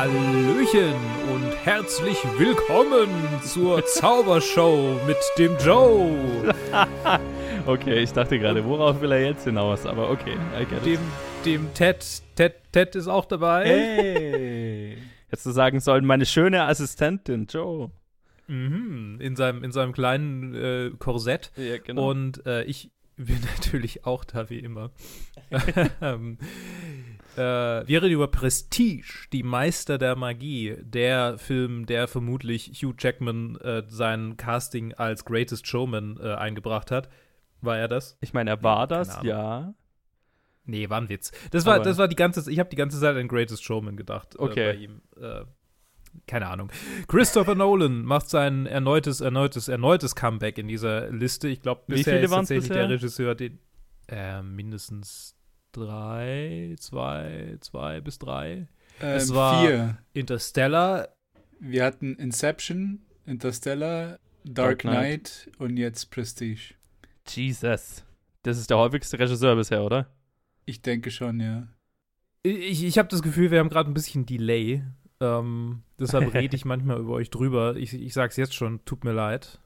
Hallöchen und herzlich willkommen zur Zaubershow mit dem Joe. okay, ich dachte gerade, worauf will er jetzt hinaus? Aber okay, I get dem, dem Ted. Ted. Ted ist auch dabei. Hey. Jetzt zu sagen sollen, meine schöne Assistentin, Joe. Mhm, in, seinem, in seinem kleinen äh, Korsett. Ja, genau. Und äh, ich bin natürlich auch da, wie immer. äh, wir reden über Prestige, die Meister der Magie, der Film, der vermutlich Hugh Jackman äh, sein Casting als Greatest Showman äh, eingebracht hat. War er das? Ich meine, er war das, ja. Nee, war ein Witz. Das war, das war die ganze, ich habe die ganze Zeit an Greatest Showman gedacht. Äh, okay. bei ihm. Äh, keine Ahnung. Christopher Nolan macht sein erneutes, erneutes, erneutes Comeback in dieser Liste. Ich glaube, bisher ist tatsächlich bisher? der Regisseur, den äh, mindestens drei, zwei, zwei bis drei. Ähm, es war vier. Interstellar. Wir hatten Inception, Interstellar, Dark, Dark Knight. Knight und jetzt Prestige. Jesus. Das ist der häufigste Regisseur bisher, oder? Ich denke schon, ja. Ich, ich habe das Gefühl, wir haben gerade ein bisschen Delay. Ähm, deshalb rede ich manchmal über euch drüber. Ich, ich sag's jetzt schon, tut mir leid.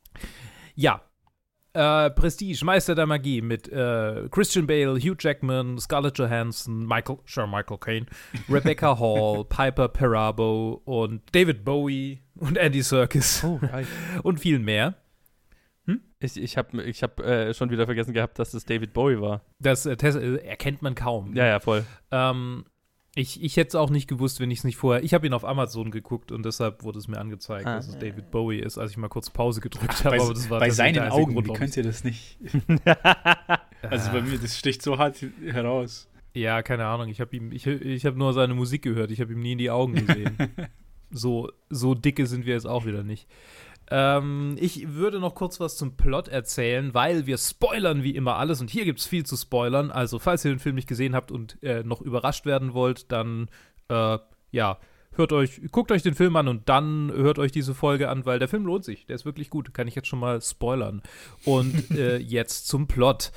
Ja. Äh, Prestige, Meister der Magie mit äh, Christian Bale, Hugh Jackman, Scarlett Johansson, Michael, sure, Michael Caine, Rebecca Hall, Piper Perabo und David Bowie und Andy Serkis oh, und viel mehr. Hm? Ich, ich habe ich hab, äh, schon wieder vergessen gehabt, dass das David Bowie war. Das äh, äh erkennt man kaum. Ja, ja, voll. Ähm, ich, ich hätte es auch nicht gewusst, wenn ich es nicht vorher. Ich habe ihn auf Amazon geguckt und deshalb wurde es mir angezeigt, ah, dass es David Bowie ist, als ich mal kurz Pause gedrückt habe. Bei, bei seinen Augen, Grund, wie könnt ihr das nicht? also bei mir, das sticht so hart heraus. Ja, keine Ahnung. Ich habe ich, ich hab nur seine Musik gehört. Ich habe ihm nie in die Augen gesehen. so, so dicke sind wir jetzt auch wieder nicht. Ähm, ich würde noch kurz was zum Plot erzählen, weil wir spoilern wie immer alles und hier gibt es viel zu spoilern. Also, falls ihr den Film nicht gesehen habt und äh, noch überrascht werden wollt, dann äh, ja, hört euch, guckt euch den Film an und dann hört euch diese Folge an, weil der Film lohnt sich. Der ist wirklich gut. Kann ich jetzt schon mal spoilern. Und äh, jetzt zum Plot.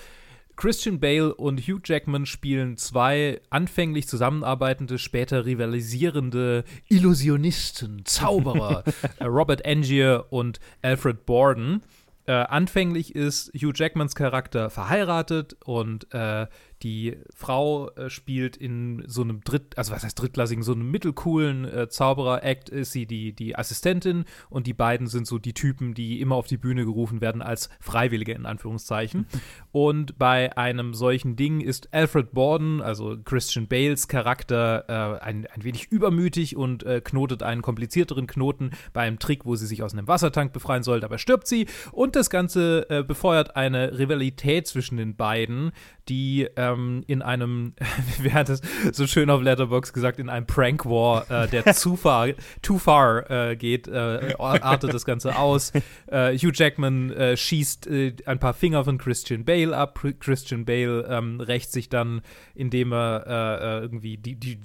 Christian Bale und Hugh Jackman spielen zwei anfänglich zusammenarbeitende, später rivalisierende Illusionisten, Zauberer, äh, Robert Angier und Alfred Borden. Äh, anfänglich ist Hugh Jackmans Charakter verheiratet und äh, die Frau äh, spielt in so einem Dritt, also was heißt drittklassigen, so einem mittelcoolen äh, Zauberer-Act ist sie die, die Assistentin und die beiden sind so die Typen, die immer auf die Bühne gerufen werden als Freiwillige in Anführungszeichen. und bei einem solchen Ding ist Alfred Borden, also Christian Bales Charakter, äh, ein, ein wenig übermütig und äh, knotet einen komplizierteren Knoten bei einem Trick, wo sie sich aus einem Wassertank befreien soll, dabei stirbt sie und das Ganze äh, befeuert eine Rivalität zwischen den beiden, die ähm, in einem, wie hat es so schön auf Letterbox gesagt, in einem Prank War, äh, der zu far, too far äh, geht, äh, artet das Ganze aus. Äh, Hugh Jackman äh, schießt äh, ein paar Finger von Christian Bale ab. Christian Bale ähm, rächt sich dann, indem er irgendwie die, die,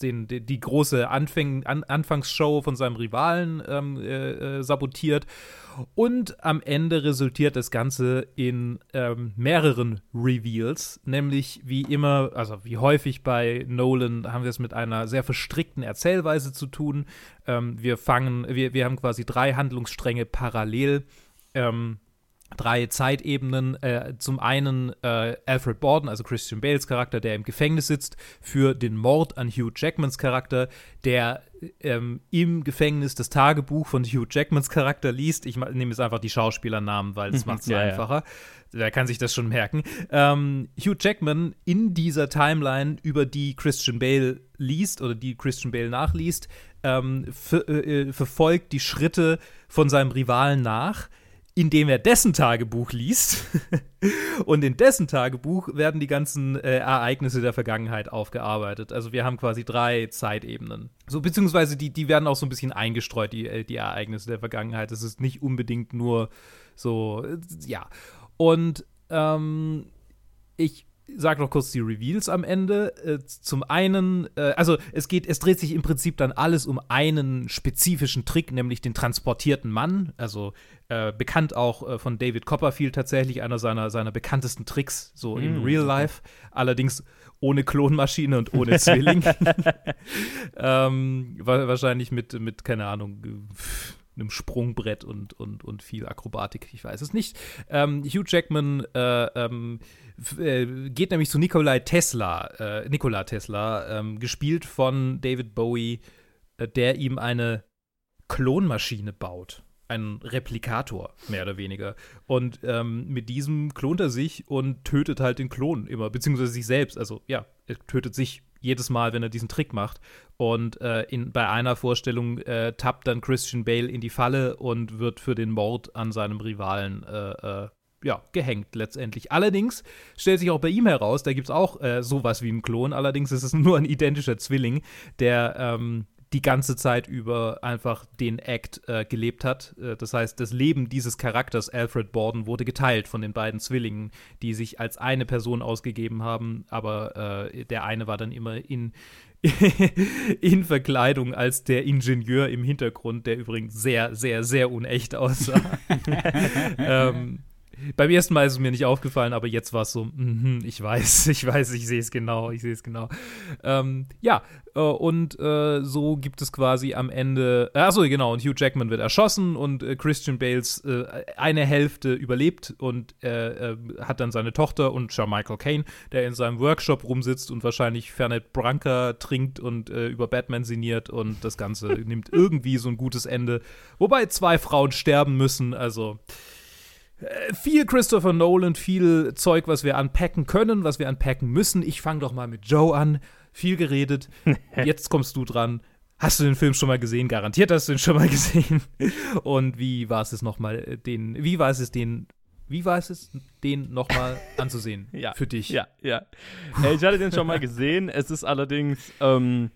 den, die, die große Anfäng, An Anfangsshow von seinem Rivalen ähm, sabotiert. Und am Ende resultiert das Ganze in ähm, mehreren Reveals, nämlich wie immer, also wie häufig bei Nolan haben wir es mit einer sehr verstrickten Erzählweise zu tun. Ähm, wir fangen, wir, wir haben quasi drei Handlungsstränge parallel. Ähm, drei Zeitebenen. Äh, zum einen äh, Alfred Borden, also Christian Bales Charakter, der im Gefängnis sitzt für den Mord an Hugh Jackmans Charakter, der ähm, im Gefängnis das Tagebuch von Hugh Jackmans Charakter liest. Ich nehme jetzt einfach die Schauspielernamen, weil das macht es ja, einfacher. Ja. Wer kann sich das schon merken? Ähm, Hugh Jackman in dieser Timeline, über die Christian Bale liest oder die Christian Bale nachliest, ähm, äh, äh, verfolgt die Schritte von seinem Rivalen nach indem er dessen Tagebuch liest. und in dessen Tagebuch werden die ganzen äh, Ereignisse der Vergangenheit aufgearbeitet. Also wir haben quasi drei Zeitebenen. So, beziehungsweise die, die werden auch so ein bisschen eingestreut, die, äh, die Ereignisse der Vergangenheit. Es ist nicht unbedingt nur so, äh, ja. Und ähm, ich sag noch kurz die Reveals am Ende. Äh, zum einen, äh, also es geht, es dreht sich im Prinzip dann alles um einen spezifischen Trick, nämlich den transportierten Mann. Also äh, bekannt auch äh, von David Copperfield tatsächlich, einer seiner, seiner bekanntesten Tricks, so mm, im Real Life. Allerdings ohne Klonmaschine und ohne Zwilling. ähm, wahrscheinlich mit, mit, keine Ahnung, einem Sprungbrett und, und, und viel Akrobatik, ich weiß es nicht. Ähm, Hugh Jackman äh, ähm, äh, geht nämlich zu Nikolai Tesla, äh, Nikola Tesla, ähm, gespielt von David Bowie, äh, der ihm eine Klonmaschine baut. Ein Replikator, mehr oder weniger. Und ähm, mit diesem klont er sich und tötet halt den Klon immer, beziehungsweise sich selbst. Also ja, er tötet sich jedes Mal, wenn er diesen Trick macht. Und äh, in, bei einer Vorstellung äh, tappt dann Christian Bale in die Falle und wird für den Mord an seinem Rivalen äh, äh ja, gehängt letztendlich. Allerdings stellt sich auch bei ihm heraus, da gibt es auch äh, sowas wie einen Klon, allerdings ist es nur ein identischer Zwilling, der ähm, die ganze Zeit über einfach den Act äh, gelebt hat. Äh, das heißt, das Leben dieses Charakters, Alfred Borden, wurde geteilt von den beiden Zwillingen, die sich als eine Person ausgegeben haben, aber äh, der eine war dann immer in, in Verkleidung als der Ingenieur im Hintergrund, der übrigens sehr, sehr, sehr unecht aussah. ähm, beim ersten Mal ist es mir nicht aufgefallen, aber jetzt war es so, mm, ich weiß, ich weiß, ich sehe es genau, ich sehe es genau. Ähm, ja, äh, und äh, so gibt es quasi am Ende, äh, achso, genau, und Hugh Jackman wird erschossen und äh, Christian Bales äh, eine Hälfte überlebt und äh, hat dann seine Tochter und Michael Caine, der in seinem Workshop rumsitzt und wahrscheinlich Fernet Branca trinkt und über Batman sinniert und das Ganze nimmt irgendwie so ein gutes Ende. Wobei zwei Frauen sterben müssen, also viel Christopher Nolan, viel Zeug, was wir anpacken können, was wir anpacken müssen. Ich fange doch mal mit Joe an. Viel geredet. Jetzt kommst du dran. Hast du den Film schon mal gesehen? Garantiert hast du ihn schon mal gesehen. Und wie war es nochmal, äh, den, wie war es den, wie war es den nochmal anzusehen ja, für dich? Ja, ja. Ich hatte den schon mal gesehen. Es ist allerdings ähm,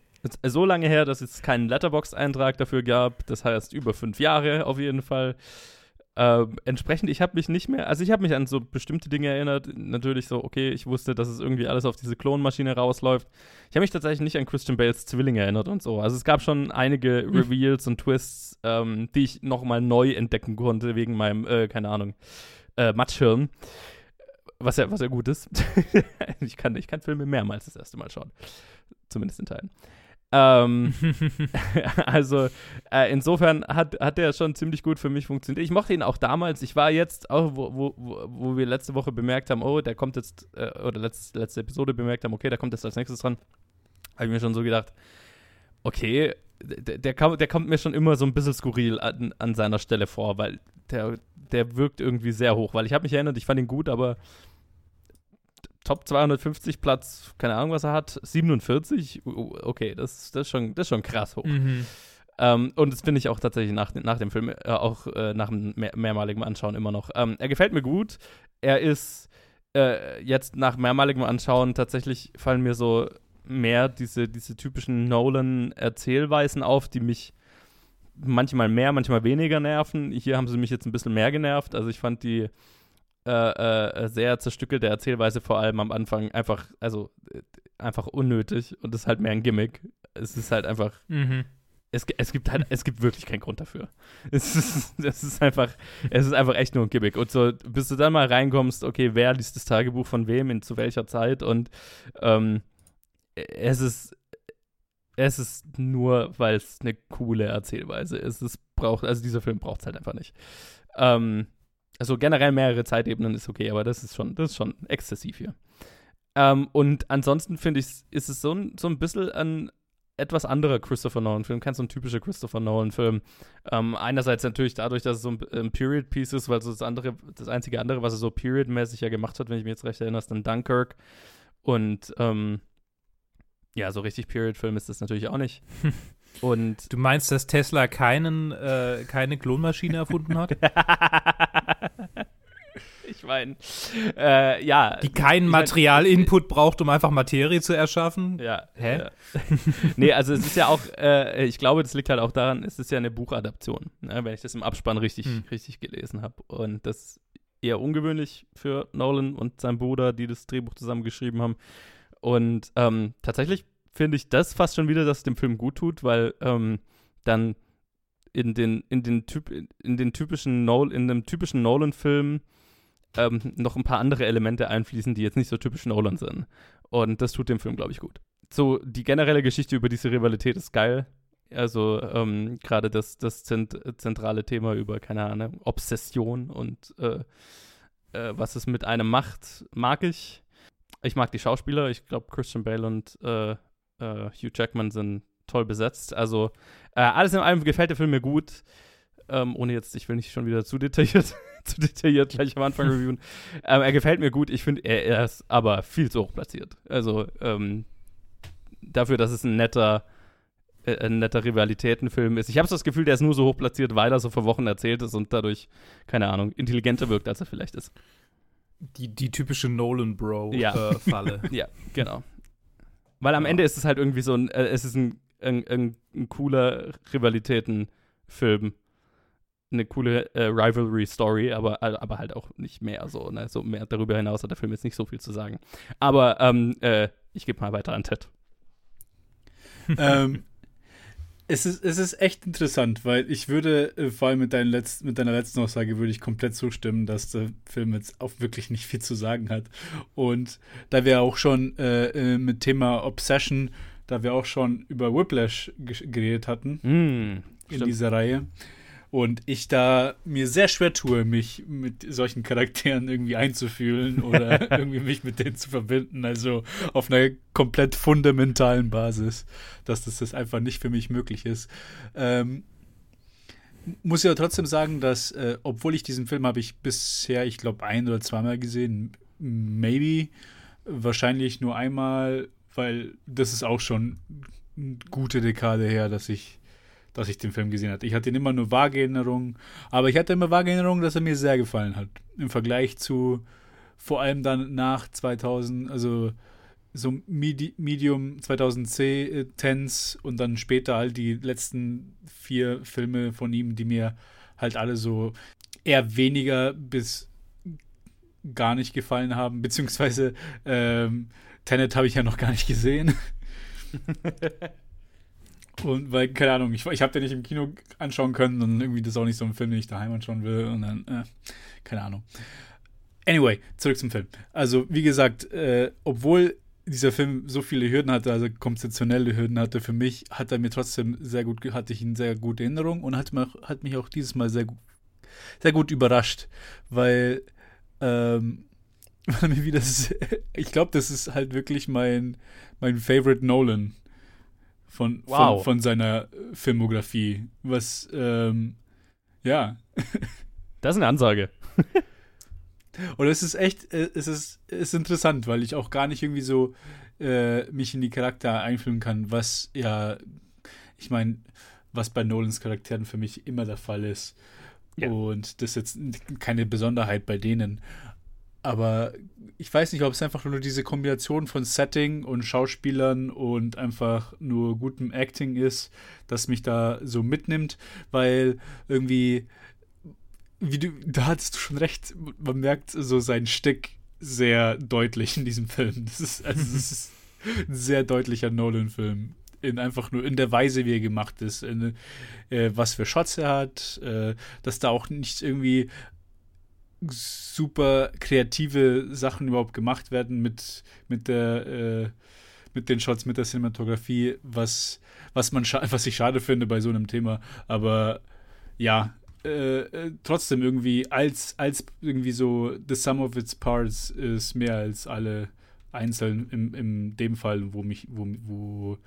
so lange her, dass es keinen Letterbox-Eintrag dafür gab. Das heißt über fünf Jahre auf jeden Fall. Ähm, entsprechend, ich habe mich nicht mehr, also ich habe mich an so bestimmte Dinge erinnert. Natürlich so, okay, ich wusste, dass es irgendwie alles auf diese Klonmaschine rausläuft. Ich habe mich tatsächlich nicht an Christian Bales Zwilling erinnert und so. Also es gab schon einige hm. Reveals und Twists, ähm, die ich nochmal neu entdecken konnte wegen meinem, äh, keine Ahnung, äh, Matschhirn. Was ja, was ja gut ist. ich, kann, ich kann Filme mehrmals das erste Mal schauen. Zumindest in Teilen. Ähm, also äh, insofern hat, hat der schon ziemlich gut für mich funktioniert. Ich mochte ihn auch damals. Ich war jetzt auch, wo, wo, wo wir letzte Woche bemerkt haben, oh, der kommt jetzt, äh, oder letzte, letzte Episode bemerkt haben, okay, der kommt jetzt als nächstes dran, habe ich mir schon so gedacht, okay, der, der, der, kommt mir schon immer so ein bisschen skurril an, an seiner Stelle vor, weil der, der wirkt irgendwie sehr hoch. Weil ich habe mich erinnert, ich fand ihn gut, aber Top 250 Platz, keine Ahnung, was er hat, 47. Okay, das, das, ist, schon, das ist schon krass hoch. Mhm. Ähm, und das finde ich auch tatsächlich nach, nach dem Film, äh, auch äh, nach dem mehr, mehrmaligen Anschauen immer noch. Ähm, er gefällt mir gut. Er ist äh, jetzt nach mehrmaligem Anschauen tatsächlich fallen mir so mehr diese, diese typischen Nolan-Erzählweisen auf, die mich manchmal mehr, manchmal weniger nerven. Hier haben sie mich jetzt ein bisschen mehr genervt. Also ich fand die äh, äh, sehr zerstückelte Erzählweise, vor allem am Anfang, einfach, also äh, einfach unnötig und ist halt mehr ein Gimmick. Es ist halt einfach. Mhm. Es, es, gibt halt, es gibt wirklich keinen Grund dafür. Es ist, es ist einfach, es ist einfach echt nur ein Gimmick. Und so, bis du dann mal reinkommst, okay, wer liest das Tagebuch von wem, in zu welcher Zeit und ähm, es ist, es ist nur, weil es eine coole Erzählweise ist. Es braucht, also dieser Film braucht es halt einfach nicht. Ähm, also generell mehrere Zeitebenen ist okay, aber das ist schon, das ist schon exzessiv hier. Ähm, und ansonsten finde ich, ist es so ein, so ein bisschen ein etwas anderer Christopher Nolan-Film, kein so ein typischer Christopher Nolan-Film. Ähm, einerseits natürlich dadurch, dass es so ein, ein Period-Piece ist, weil so das andere, das einzige andere, was er so Period-mäßig ja gemacht hat, wenn ich mich jetzt recht erinnere, ist dann Dunkirk. Und ähm, ja, so richtig Period-Film ist das natürlich auch nicht. Und du meinst, dass Tesla keinen, äh, keine Klonmaschine erfunden hat? ich meine, äh, ja. Die keinen Materialinput braucht, um einfach Materie zu erschaffen? Ja. Hä? Ja. nee, also es ist ja auch, äh, ich glaube, das liegt halt auch daran, es ist ja eine Buchadaption, ne, wenn ich das im Abspann richtig, hm. richtig gelesen habe. Und das eher ungewöhnlich für Nolan und sein Bruder, die das Drehbuch zusammengeschrieben haben. Und ähm, tatsächlich finde ich das fast schon wieder, dass es dem Film gut tut, weil ähm, dann in den, in den, typ, in den typischen Nolan, in einem typischen Nolan-Film ähm, noch ein paar andere Elemente einfließen, die jetzt nicht so typisch Nolan sind. Und das tut dem Film, glaube ich, gut. So, die generelle Geschichte über diese Rivalität ist geil. Also ähm, gerade das, das zent zentrale Thema über, keine Ahnung, Obsession und äh, äh, was es mit einem macht, mag ich. Ich mag die Schauspieler. Ich glaube, Christian Bale und äh, äh, Hugh Jackman sind toll besetzt. Also äh, alles in allem gefällt der Film mir gut. Ähm, ohne jetzt, ich will nicht schon wieder zu detailliert, zu detailliert gleich am Anfang reviewen. Ähm, er gefällt mir gut. Ich finde, er, er, ist aber viel zu hoch platziert. Also ähm, dafür, dass es ein netter, äh, ein netter Rivalitätenfilm ist. Ich habe so das Gefühl, der ist nur so hoch platziert, weil er so vor Wochen erzählt ist und dadurch, keine Ahnung, intelligenter wirkt, als er vielleicht ist. Die, die typische Nolan-Bro-Falle. Ja. Äh, ja, genau. Weil am ja. Ende ist es halt irgendwie so ein, äh, es ist ein, ein, ein, ein cooler Rivalitätenfilm. Eine coole äh, Rivalry-Story, aber, aber halt auch nicht mehr so. Ne? So mehr darüber hinaus hat der Film jetzt nicht so viel zu sagen. Aber ähm, äh, ich gebe mal weiter an Ted. ähm, es ist, es ist echt interessant, weil ich würde, äh, vor allem mit, Letz-, mit deiner letzten Aussage, würde ich komplett zustimmen, dass der Film jetzt auch wirklich nicht viel zu sagen hat. Und da wir auch schon äh, äh mit Thema Obsession, da wir auch schon über Whiplash geredet hatten mm, in dieser Reihe, und ich da mir sehr schwer tue, mich mit solchen Charakteren irgendwie einzufühlen oder irgendwie mich mit denen zu verbinden. Also auf einer komplett fundamentalen Basis, dass das, das einfach nicht für mich möglich ist. Ähm, muss ich aber trotzdem sagen, dass, äh, obwohl ich diesen Film habe ich bisher, ich glaube, ein oder zweimal gesehen, maybe, wahrscheinlich nur einmal, weil das ist auch schon eine gute Dekade her, dass ich dass ich den Film gesehen hatte. Ich hatte ihn immer nur vage Erinnerungen, aber ich hatte immer vage Erinnerungen, dass er mir sehr gefallen hat. Im Vergleich zu vor allem dann nach 2000, also so Medi Medium 2010 äh, und dann später halt die letzten vier Filme von ihm, die mir halt alle so eher weniger bis gar nicht gefallen haben, beziehungsweise ähm, Tenet habe ich ja noch gar nicht gesehen. Und weil, keine Ahnung, ich, ich habe den nicht im Kino anschauen können und irgendwie das ist auch nicht so ein Film, den ich daheim anschauen will. Und dann, äh, keine Ahnung. Anyway, zurück zum Film. Also, wie gesagt, äh, obwohl dieser Film so viele Hürden hatte, also konzeptionelle Hürden hatte, für mich hat er mir trotzdem sehr gut, hatte ich ihn sehr gute Erinnerung und hat, mich, hat mich auch dieses Mal sehr, sehr gut überrascht, weil, ähm, wie das, ich glaube, das ist halt wirklich mein, mein Favorite Nolan von, wow. von, von, seiner Filmografie. Was, ähm, ja. Das ist eine Ansage. Und es ist echt, äh, es ist, es ist interessant, weil ich auch gar nicht irgendwie so äh, mich in die Charakter einfühlen kann, was ja, ich meine, was bei Nolans Charakteren für mich immer der Fall ist. Ja. Und das ist jetzt keine Besonderheit bei denen. Aber ich weiß nicht, ob es einfach nur diese Kombination von Setting und Schauspielern und einfach nur gutem Acting ist, das mich da so mitnimmt, weil irgendwie, wie du, da hattest du schon recht, man merkt so sein Stick sehr deutlich in diesem Film. Das ist, also das ist ein sehr deutlicher Nolan-Film. In einfach nur in der Weise, wie er gemacht ist, in, äh, was für Shots er hat, äh, dass da auch nicht irgendwie super kreative Sachen überhaupt gemacht werden mit, mit der äh, mit den Shots, mit der Cinematografie, was, was man was ich schade finde bei so einem Thema. Aber ja, äh, äh, trotzdem irgendwie als, als irgendwie so the sum of its parts ist mehr als alle einzeln in, in dem Fall, wo mich, wo, wo,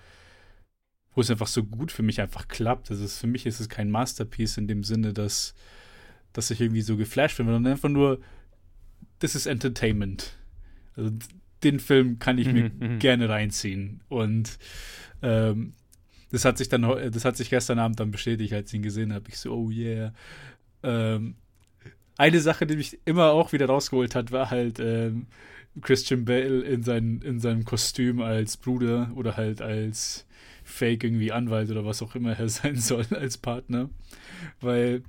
wo es einfach so gut für mich einfach klappt. Also es, für mich ist es kein Masterpiece in dem Sinne, dass dass ich irgendwie so geflasht bin, sondern einfach nur, das ist Entertainment. Also den Film kann ich mir mhm, mhm. gerne reinziehen. Und ähm, das hat sich dann, das hat sich gestern Abend dann bestätigt, als ich ihn gesehen habe. Ich so, oh yeah. Ähm, eine Sache, die mich immer auch wieder rausgeholt hat, war halt ähm, Christian Bale in, sein, in seinem Kostüm als Bruder oder halt als Fake irgendwie Anwalt oder was auch immer er sein soll als Partner. Weil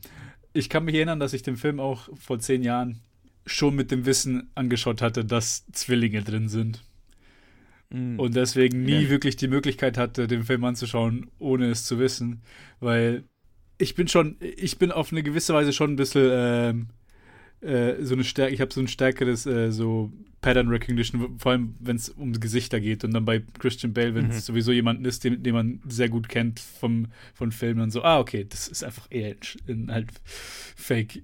ich kann mich erinnern, dass ich den Film auch vor zehn Jahren schon mit dem Wissen angeschaut hatte, dass Zwillinge drin sind. Mhm. Und deswegen nie Ja. wirklich die Möglichkeit hatte, den Film anzuschauen, ohne es zu wissen. Weil ich bin schon, ich bin auf eine gewisse Weise schon ein bisschen ähm, äh, so eine Stärke, ich habe so ein stärkeres äh, so Pattern Recognition, vor allem wenn es um Gesichter geht und dann bei Christian Bale, wenn es Mhm. sowieso jemanden ist, den, den man sehr gut kennt vom, von Filmen, dann so, ah, okay, das ist einfach eher in, halt Fake,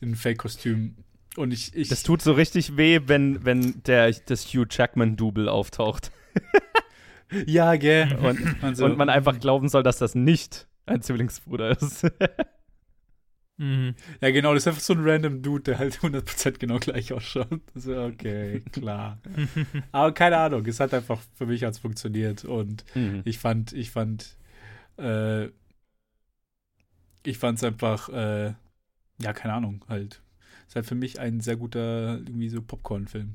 in Fake-Kostüm. Und ich, ich Das tut so richtig weh, wenn, wenn der, das Hugh Jackman-Double auftaucht. ja, gell. Und, Und, so, und man einfach glauben soll, dass das nicht ein Zwillingsbruder ist. Mhm. Ja, genau, das ist einfach so ein random Dude, der halt 100% genau gleich ausschaut. So, okay, klar. Aber keine Ahnung, es hat einfach, für mich hat's funktioniert und Mhm. ich fand, ich fand, äh, ich fand's einfach, äh, ja, keine Ahnung, halt. Ist halt für mich ein sehr guter, irgendwie so Popcorn-Film.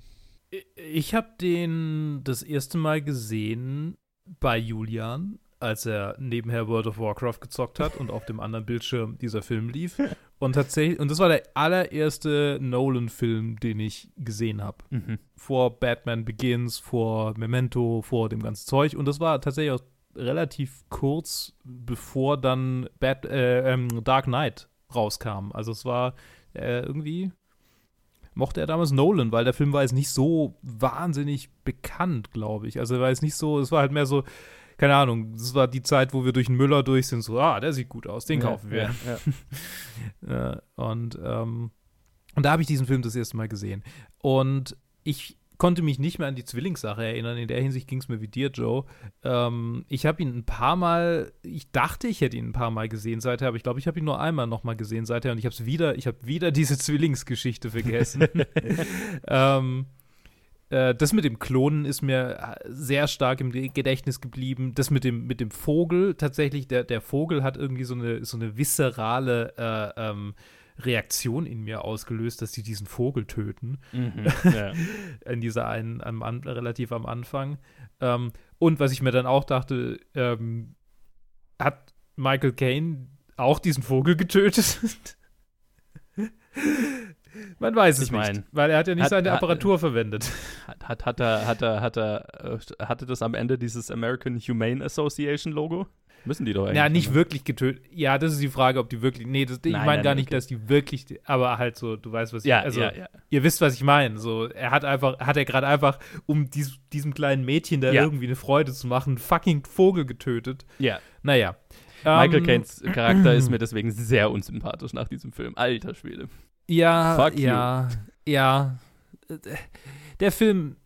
Ich habe den das erste Mal gesehen bei Julian, als er nebenher World of Warcraft gezockt hat und auf dem anderen Bildschirm dieser Film lief. Und tatsächlich, und das war der allererste Nolan-Film, den ich gesehen habe. Mhm. Vor Batman Begins, vor Memento, vor dem ganzen Zeug. Und das war tatsächlich auch relativ kurz, bevor dann Bat äh, ähm, Dark Knight rauskam. Also es war äh, irgendwie mochte er damals Nolan, weil der Film war jetzt nicht so wahnsinnig bekannt, glaube ich. Also er war jetzt nicht so, es war halt mehr so, keine Ahnung, es war die Zeit, wo wir durch den Müller durch sind, so, ah, der sieht gut aus, den kaufen wir. Ja, ja. Und, ähm, und da habe ich diesen Film das erste Mal gesehen. Und ich konnte mich nicht mehr an die Zwillingssache erinnern. In der Hinsicht ging es mir wie dir, Joe. Ähm, ich habe ihn ein paar Mal, ich dachte, ich hätte ihn ein paar Mal gesehen seither, aber ich glaube, ich habe ihn nur einmal noch mal gesehen seither und ich habe es wieder, ich habe wieder diese Zwillingsgeschichte vergessen. ähm, äh, das mit dem Klonen ist mir sehr stark im Gedächtnis geblieben. Das mit dem, mit dem Vogel, tatsächlich, der, der Vogel hat irgendwie so eine, so eine viszerale äh, ähm, Reaktion in mir ausgelöst, dass sie diesen Vogel töten. Mhm. ja. In dieser einen, am, an, relativ am Anfang. Ähm, und was ich mir dann auch dachte, ähm, hat Michael Caine auch diesen Vogel getötet? Man weiß es Ich mein, nicht, weil er hat ja nicht hat- seine hat- Apparatur verwendet. Hat, hat, hat er, hat er, hat er, äh, hatte das am Ende dieses American Humane Association Logo? Müssen die doch eigentlich. Ja, nicht ne? wirklich getötet. Ja, das ist die Frage, ob die wirklich. Nee, das, ich Nein, meine nein, gar nicht, okay. dass die wirklich. Aber halt so, du weißt, was ich Ja, also, ja, ja. Ihr wisst, was ich meine. So, er hat einfach, hat er gerade einfach, um dies, diesem kleinen Mädchen da Ja. irgendwie eine Freude zu machen, einen fucking Vogel getötet. ja. Naja. Michael Ähm, Caines Charakter ist mir deswegen sehr unsympathisch nach diesem Film. Alter Schwede. Ja, Fuck you. ja, ja. Der Film,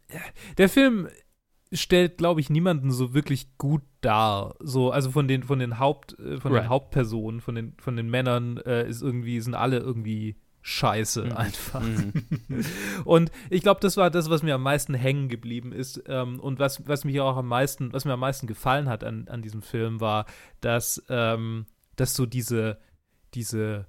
der Film stellt, glaube ich, niemanden so wirklich gut dar. So, also von den, von den Haupt, von Right. den Hauptpersonen, von den, von den Männern äh, ist irgendwie, sind alle irgendwie scheiße Mhm. einfach. Mhm. Und ich glaube, das war das, was mir am meisten hängen geblieben ist. Ähm, und was, was mich auch am meisten, was mir am meisten gefallen hat an, an diesem Film, war, dass, ähm, dass so diese, diese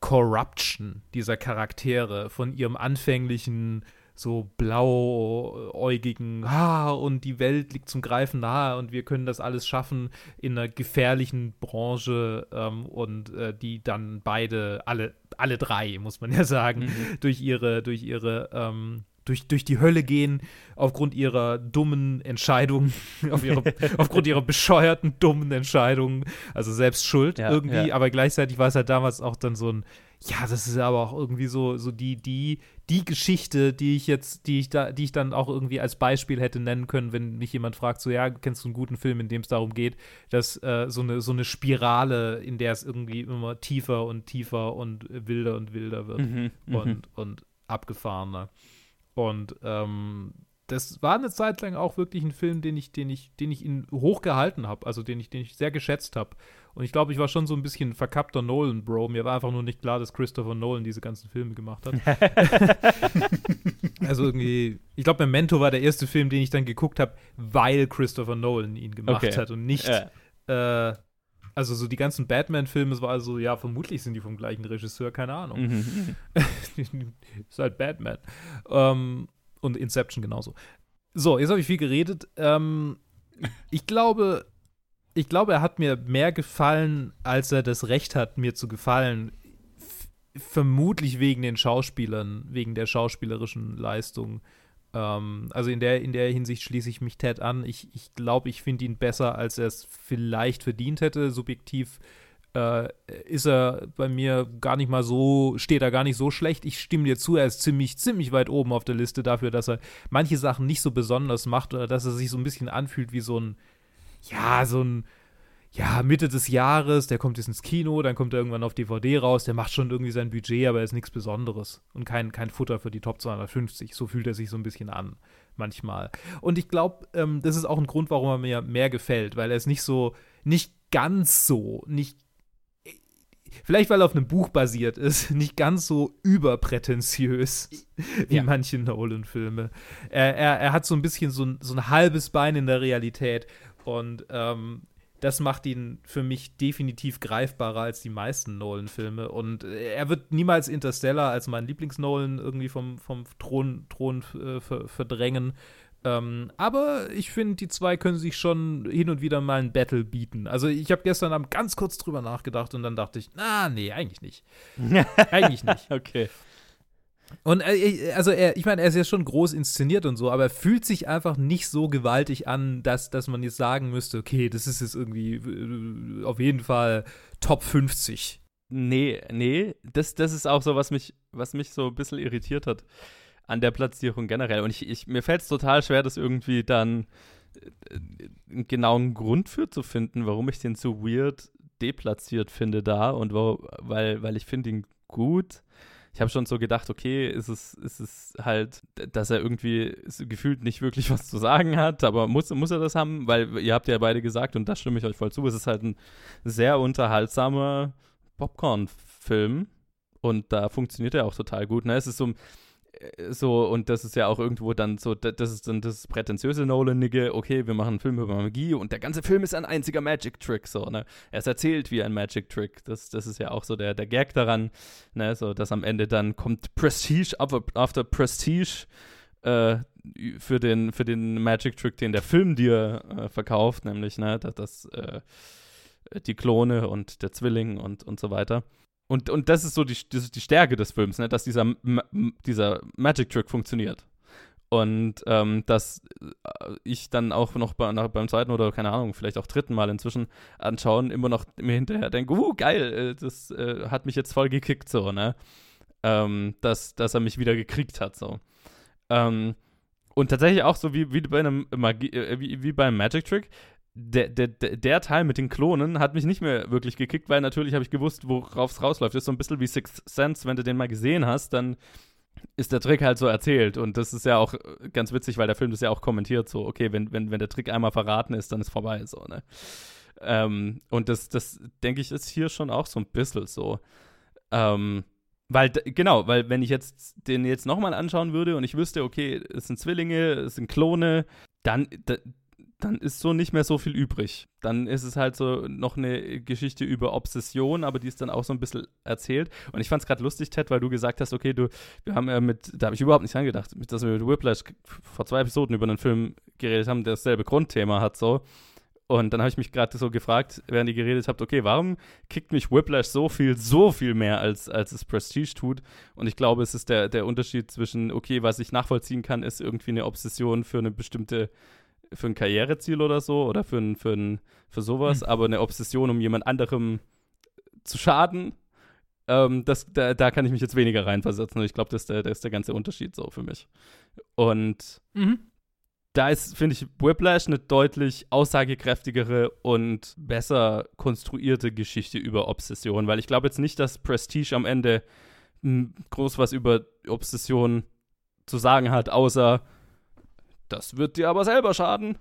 Corruption dieser Charaktere von ihrem anfänglichen so blauäugigen, ah, und die Welt liegt zum Greifen nahe und wir können das alles schaffen in einer gefährlichen Branche ähm, und äh, die dann beide, alle, alle drei, muss man ja sagen, Mhm. durch ihre, durch ihre, ähm, durch, durch die Hölle gehen, aufgrund ihrer dummen Entscheidungen, auf ihre, aufgrund ihrer bescheuerten, dummen Entscheidungen, also selbst schuld Ja, irgendwie, ja. aber gleichzeitig war es halt damals auch dann so ein, ja, das ist aber auch irgendwie so, so die, die, die Geschichte, die ich jetzt, die ich da, die ich dann auch irgendwie als Beispiel hätte nennen können, wenn mich jemand fragt, so, ja, kennst du einen guten Film, in dem es darum geht, dass äh, so eine, so eine Spirale, in der es irgendwie immer tiefer und tiefer und wilder und wilder wird Mhm. Mhm. und, und abgefahrener. Und ähm, das war eine Zeit lang auch wirklich ein Film, den ich, den ich, den ich ihn hochgehalten habe, also den ich, den ich sehr geschätzt habe. Und ich glaube, ich war schon so ein bisschen verkappter Nolan-Bro. Mir war einfach nur nicht klar, dass Christopher Nolan diese ganzen Filme gemacht hat. also irgendwie, ich glaube, Memento war der erste Film, den ich dann geguckt habe, weil Christopher Nolan ihn gemacht Okay. hat und nicht Ja. äh, also so die ganzen Batman-Filme, es war also, ja, vermutlich sind die vom gleichen Regisseur, keine Ahnung. Mhm. ist halt Batman. Ähm, und Inception genauso. So, jetzt habe ich viel geredet. Ähm, ich glaube, ich glaube, er hat mir mehr gefallen, als er das Recht hat, mir zu gefallen. F- vermutlich wegen den Schauspielern, wegen der schauspielerischen Leistung. Ähm, also in der, in der Hinsicht schließe ich mich Ted an. Ich glaube, ich, glaub, ich finde ihn besser, als er es vielleicht verdient hätte. Subjektiv äh, ist er bei mir gar nicht mal so, steht er gar nicht so schlecht. Ich stimme dir zu, er ist ziemlich, ziemlich weit oben auf der Liste dafür, dass er manche Sachen nicht so besonders macht oder dass er sich so ein bisschen anfühlt wie so ein, ja, so ein, ja, Mitte des Jahres, der kommt jetzt ins Kino, dann kommt er irgendwann auf DVD raus, der macht schon irgendwie sein Budget, aber er ist nichts Besonderes und kein, kein Futter für die Top 250. So fühlt er sich so ein bisschen an, manchmal. Und ich glaube, ähm, das ist auch ein Grund, warum er mir mehr gefällt, weil er ist nicht so, nicht ganz so, nicht vielleicht weil er auf einem Buch basiert ist, nicht ganz so überprätentiös wie ja. manche Nolan-Filme. Er, er, er, hat so ein bisschen so ein, so ein halbes Bein in der Realität und ähm, das macht ihn für mich definitiv greifbarer als die meisten Nolan-Filme. Und er wird niemals Interstellar als mein Lieblings-Nolan irgendwie vom, vom Thron, Thron äh, verdrängen. Ähm, aber ich finde, die zwei können sich schon hin und wieder mal ein Battle bieten. Also ich habe gestern Abend ganz kurz drüber nachgedacht und dann dachte ich, na, nee, eigentlich nicht. eigentlich nicht. Okay. Und äh, also er, ich meine, er ist ja schon groß inszeniert und so, aber er fühlt sich einfach nicht so gewaltig an, dass, dass man jetzt sagen müsste, okay, das ist jetzt irgendwie äh, auf jeden Fall Top 50. Nee, nee, das, das ist auch so, was mich, was mich so ein bisschen irritiert hat an der Platzierung generell. Und ich, ich mir fällt es total schwer, das irgendwie dann äh, einen genauen Grund für zu finden, warum ich den so weird deplatziert finde da und wo, weil, weil ich finde ihn gut. Ich habe schon so gedacht, okay, ist es, ist es halt, dass er irgendwie gefühlt nicht wirklich was zu sagen hat, aber muss, muss er das haben? Weil ihr habt ja beide gesagt, und da stimme ich euch voll zu, es ist halt ein sehr unterhaltsamer Popcorn-Film und da funktioniert er auch total gut. Ne? Es ist so, äh, so, und das ist ja auch irgendwo dann so, das ist dann das prätentiöse Nolanige, okay, wir machen einen Film über Magie und der ganze Film ist ein einziger Magic Trick, so, ne? Er ist erzählt wie ein Magic Trick. Das, das ist ja auch so der, der Gag daran, ne? So, dass am Ende dann kommt Prestige after, after Prestige äh, für, den, für den Magic Trick, den der Film dir äh, verkauft, nämlich, ne, dass das, äh, die Klone und der Zwilling und, und so weiter. Und, und das ist so die, ist die Stärke des Films, ne? dass dieser, dieser Magic Trick funktioniert. Und ähm, dass äh, ich dann auch noch bei, nach, beim zweiten oder keine Ahnung, vielleicht auch dritten Mal inzwischen anschauen, immer noch mir hinterher denke, uh, geil, äh, das äh, hat mich jetzt voll gekickt, so, ne? Ähm, dass, dass er mich wieder gekriegt hat, so. Ähm, und tatsächlich auch so wie, wie bei einem Magie, äh, wie, wie beim Magic Trick, der, der, der Teil mit den Klonen hat mich nicht mehr wirklich gekickt, weil natürlich habe ich gewusst, worauf es rausläuft. Das ist so ein bisschen wie Sixth Sense, wenn du den mal gesehen hast, dann ist der Trick halt so erzählt. Und das ist ja auch ganz witzig, weil der Film das ja auch kommentiert, so, okay, wenn, wenn, wenn der Trick einmal verraten ist, dann ist vorbei, so, ne? Ähm, und das, das denke ich, ist hier schon auch so ein bisschen so. Ähm, weil, genau, weil wenn ich jetzt den jetzt nochmal anschauen würde und ich wüsste, okay, es sind Zwillinge, es sind Klone, dann, dann ist so nicht mehr so viel übrig. Dann ist es halt so noch eine Geschichte über Obsession, aber die ist dann auch so ein bisschen erzählt. Und ich fand es gerade lustig, Ted, weil du gesagt hast, okay, du, wir haben ja mit, da habe ich überhaupt nicht angedacht, dass wir mit Whiplash vor zwei Episoden über einen Film geredet haben, der dasselbe Grundthema hat, so. Und dann habe ich mich gerade so gefragt, während ihr geredet habt, okay, warum kickt mich Whiplash so viel, so viel mehr, als, als es Prestige tut? Und ich glaube, es ist der, der Unterschied zwischen, okay, was ich nachvollziehen kann, ist irgendwie eine Obsession für eine bestimmte für ein Karriereziel oder so oder für, ein, für, ein, für sowas, mhm. aber eine Obsession, um jemand anderem zu schaden, ähm, das, da, da, kann ich mich jetzt weniger reinversetzen. Und ich glaube, das, das, ist der ganze Unterschied so für mich. Und mhm. da ist, finde ich, Whiplash eine deutlich aussagekräftigere und besser konstruierte Geschichte über Obsession, weil ich glaube jetzt nicht, dass Prestige am Ende groß was über Obsession zu sagen hat, außer das wird dir aber selber schaden.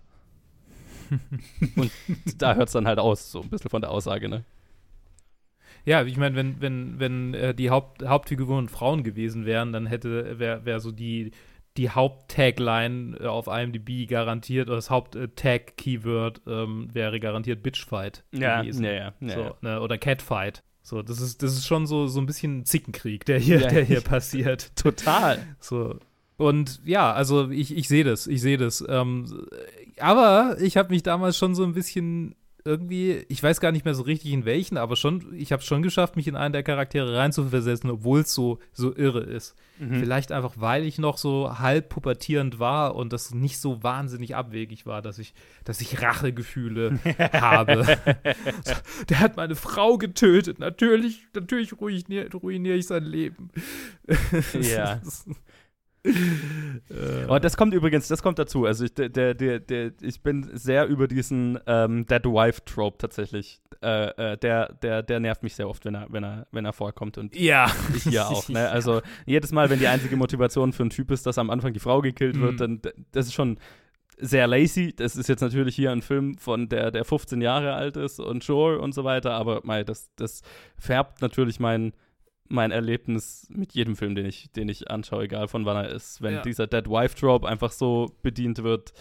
und da hört es dann halt aus, so ein bisschen von der Aussage, ne? Ja, ich meine, wenn, wenn, wenn äh, die Haupt, Hauptfiguren Frauen gewesen wären, dann hätte, wäre wär so die, die Haupt-Tagline äh, auf IMDb garantiert, oder das Haupt-Tag-Keyword ähm, wäre garantiert Bitchfight ja, gewesen. Ja, ja, ja, so, ne, oder Catfight. So, das ist, das ist schon so, so ein bisschen Zickenkrieg, der hier, ja. der hier passiert. Total. So, und ja, also ich, ich sehe das, ich sehe das. Ähm, aber ich habe mich damals schon so ein bisschen irgendwie, ich weiß gar nicht mehr so richtig in welchen, aber schon, ich habe es schon geschafft, mich in einen der Charaktere reinzuversetzen, obwohl es so, so irre ist. Mhm. Vielleicht einfach, weil ich noch so halb pubertierend war und das nicht so wahnsinnig abwegig war, dass ich, dass ich Rachegefühle habe. Der hat meine Frau getötet. Natürlich, natürlich ruiniere, ruiniere ich sein Leben. Ja. Oh, das kommt übrigens, das kommt dazu. Also ich, der, der, der, ich bin sehr über diesen ähm, Dead Wife Trope tatsächlich. Äh, äh, der, der, der nervt mich sehr oft, wenn er, wenn er, wenn er vorkommt. Und ja. ich hier auch. Ne? Also jedes Mal, wenn die einzige Motivation für einen Typ ist, dass am Anfang die Frau gekillt wird, Mhm. dann das ist schon sehr lazy. Das ist jetzt natürlich hier ein Film von der, der 15 Jahre alt ist und sure und so weiter, aber mei, das, das färbt natürlich mein, mein Erlebnis mit jedem Film, den ich, den ich anschaue, egal von wann er ist. Wenn Ja. dieser Dead Wife Trope einfach so bedient wird,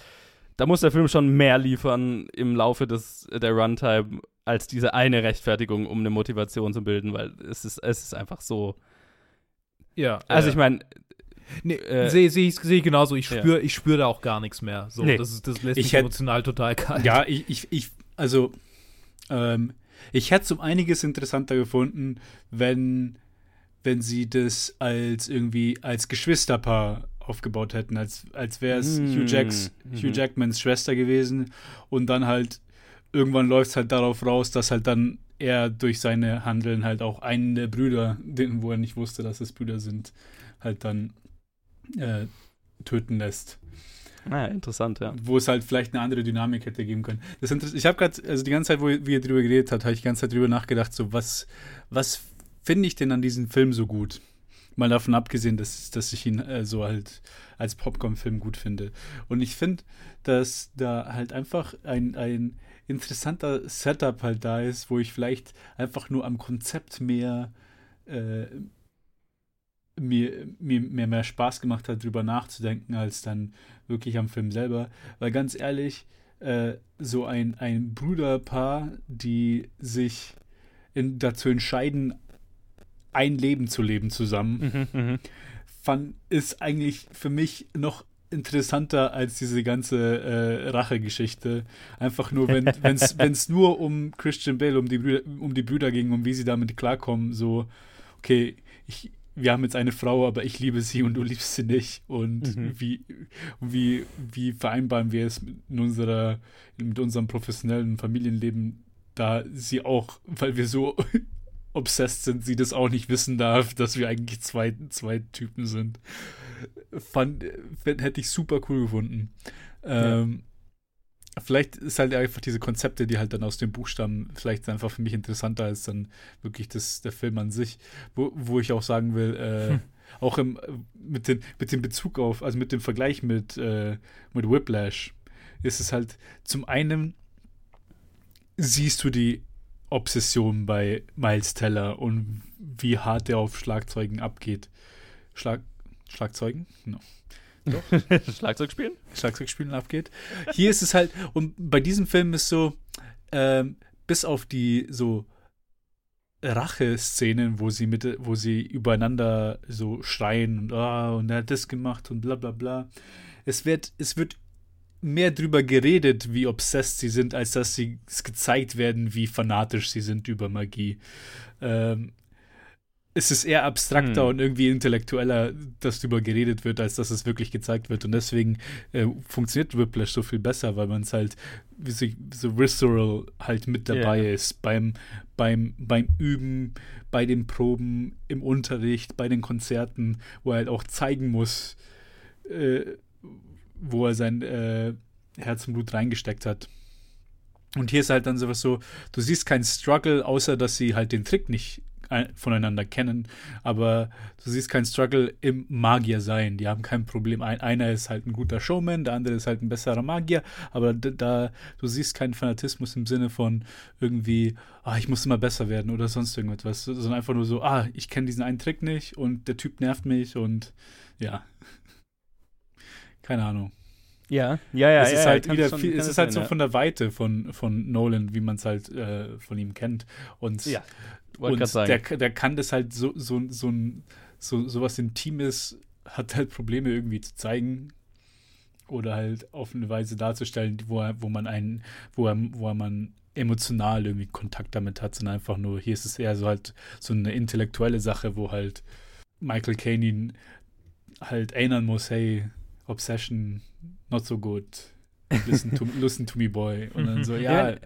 da muss der Film schon mehr liefern im Laufe des, der Runtime als diese eine Rechtfertigung, um eine Motivation zu bilden, weil es ist, es ist einfach so. Ja. Also äh, ich meine, Nee, Äh, sehe seh ich, seh ich genauso. Ich ja. spüre ich spür da auch gar nichts mehr. So, Nee. das, ist, das lässt Ich mich hätt- emotional total kalt. Ja, ich, ich, ich also, ähm, ich hätte es um einiges interessanter gefunden, wenn, wenn sie das als irgendwie als Geschwisterpaar aufgebaut hätten, als, als wäre es Mm, Hugh, Jacks, mhm. Hugh Jackmans Schwester gewesen und dann halt irgendwann läuft es halt darauf raus, dass halt dann er durch seine Handeln halt auch einen der Brüder, den, wo er nicht wusste, dass es Brüder sind, halt dann äh, töten lässt naja, interessant, ja. wo es halt vielleicht eine andere Dynamik hätte geben können. Das Inter- ich habe gerade, also die ganze Zeit, wo wir drüber geredet hat, habe ich die ganze Zeit drüber nachgedacht, so was, was finde ich denn an diesem Film so gut? Mal davon abgesehen, dass, dass ich ihn äh, so halt als Popcorn-Film gut finde. Und ich finde, dass da halt einfach ein, ein interessanter Setup halt da ist, wo ich vielleicht einfach nur am Konzept mehr äh, mir, mir, mir mehr Spaß gemacht hat, drüber nachzudenken, als dann wirklich am Film selber. Weil ganz ehrlich, äh, so ein, ein Bruderpaar, die sich in, dazu entscheiden, ein Leben zu leben zusammen, Mhm, mhm. fand, ist eigentlich für mich noch interessanter als diese ganze äh, Rachegeschichte. Einfach nur, wenn es nur um Christian Bale, um die, Brüder, um die Brüder ging, um wie sie damit klarkommen, so, okay, ich, wir haben jetzt eine Frau, aber ich liebe sie und du liebst sie nicht. Und Mhm. wie, wie, wie vereinbaren wir es mit, unserer, mit unserem professionellen Familienleben, da sie auch, weil wir so obsessed sind, sie das auch nicht wissen darf, dass wir eigentlich zwei, zwei Typen sind. Fand, fänd- hätte ich super cool gefunden. Ähm, Vielleicht ist halt einfach diese Konzepte, die halt dann aus dem Buch stammen, vielleicht einfach für mich interessanter als dann wirklich das, der Film an sich, wo, wo ich auch sagen will, äh, Hm. auch im, mit, den, mit dem Bezug auf, also mit dem Vergleich mit, äh, mit Whiplash, ist es halt zum einen siehst du die Obsession bei Miles Teller und wie hart der auf Schlagzeugen abgeht. Schlag, Schlagzeugen? No. Schlagzeug spielen? Schlagzeugspielen abgeht. Hier ist es halt, und bei diesem Film ist so, ähm, bis auf die so Rache-Szenen, wo sie mit, wo sie übereinander so schreien und ah, und er hat das gemacht und bla bla bla. Es wird, es wird mehr drüber geredet, wie obsessed sie sind, als dass sie es gezeigt werden, wie fanatisch sie sind über Magie. Ähm, es ist eher abstrakter Hm. und irgendwie intellektueller, dass darüber geredet wird, als dass es wirklich gezeigt wird. Und deswegen äh, funktioniert Whiplash so viel besser, weil man es halt wie so, so visceral halt mit dabei Ja. ist. Beim, beim, beim Üben, bei den Proben, im Unterricht, bei den Konzerten, wo er halt auch zeigen muss, äh, wo er sein äh, Herzenblut reingesteckt hat. Und hier ist halt dann sowas so, du siehst keinen Struggle, außer dass sie halt den Trick nicht ein- voneinander kennen, aber du siehst keinen Struggle im Magier sein. Die haben kein Problem. Ein, einer ist halt ein guter Showman, der andere ist halt ein besserer Magier, aber da du siehst keinen Fanatismus im Sinne von irgendwie, ah, ich muss immer besser werden oder sonst irgendetwas, sondern einfach nur so, ah, ich kenne diesen einen Trick nicht und der Typ nervt mich und ja. Keine Ahnung. Ja, ja, ja. es ist ja, halt wieder schon- viel, es ist halt sein, so von der Weite von, von Nolan, wie man es halt äh, von ihm kennt. Und, Ja, und der, der kann das halt so, so, so, ein, so, so was Intimes, hat halt Probleme irgendwie zu zeigen. oder halt auf eine Weise darzustellen, wo, er, wo man einen, wo, er, wo man emotional irgendwie Kontakt damit hat, sondern einfach nur, hier ist es eher so halt so eine intellektuelle Sache, wo halt Michael Caine ihn halt erinnern muss, hey, Obsession, not so good. Listen to, listen to me, boy. Und dann so, ja.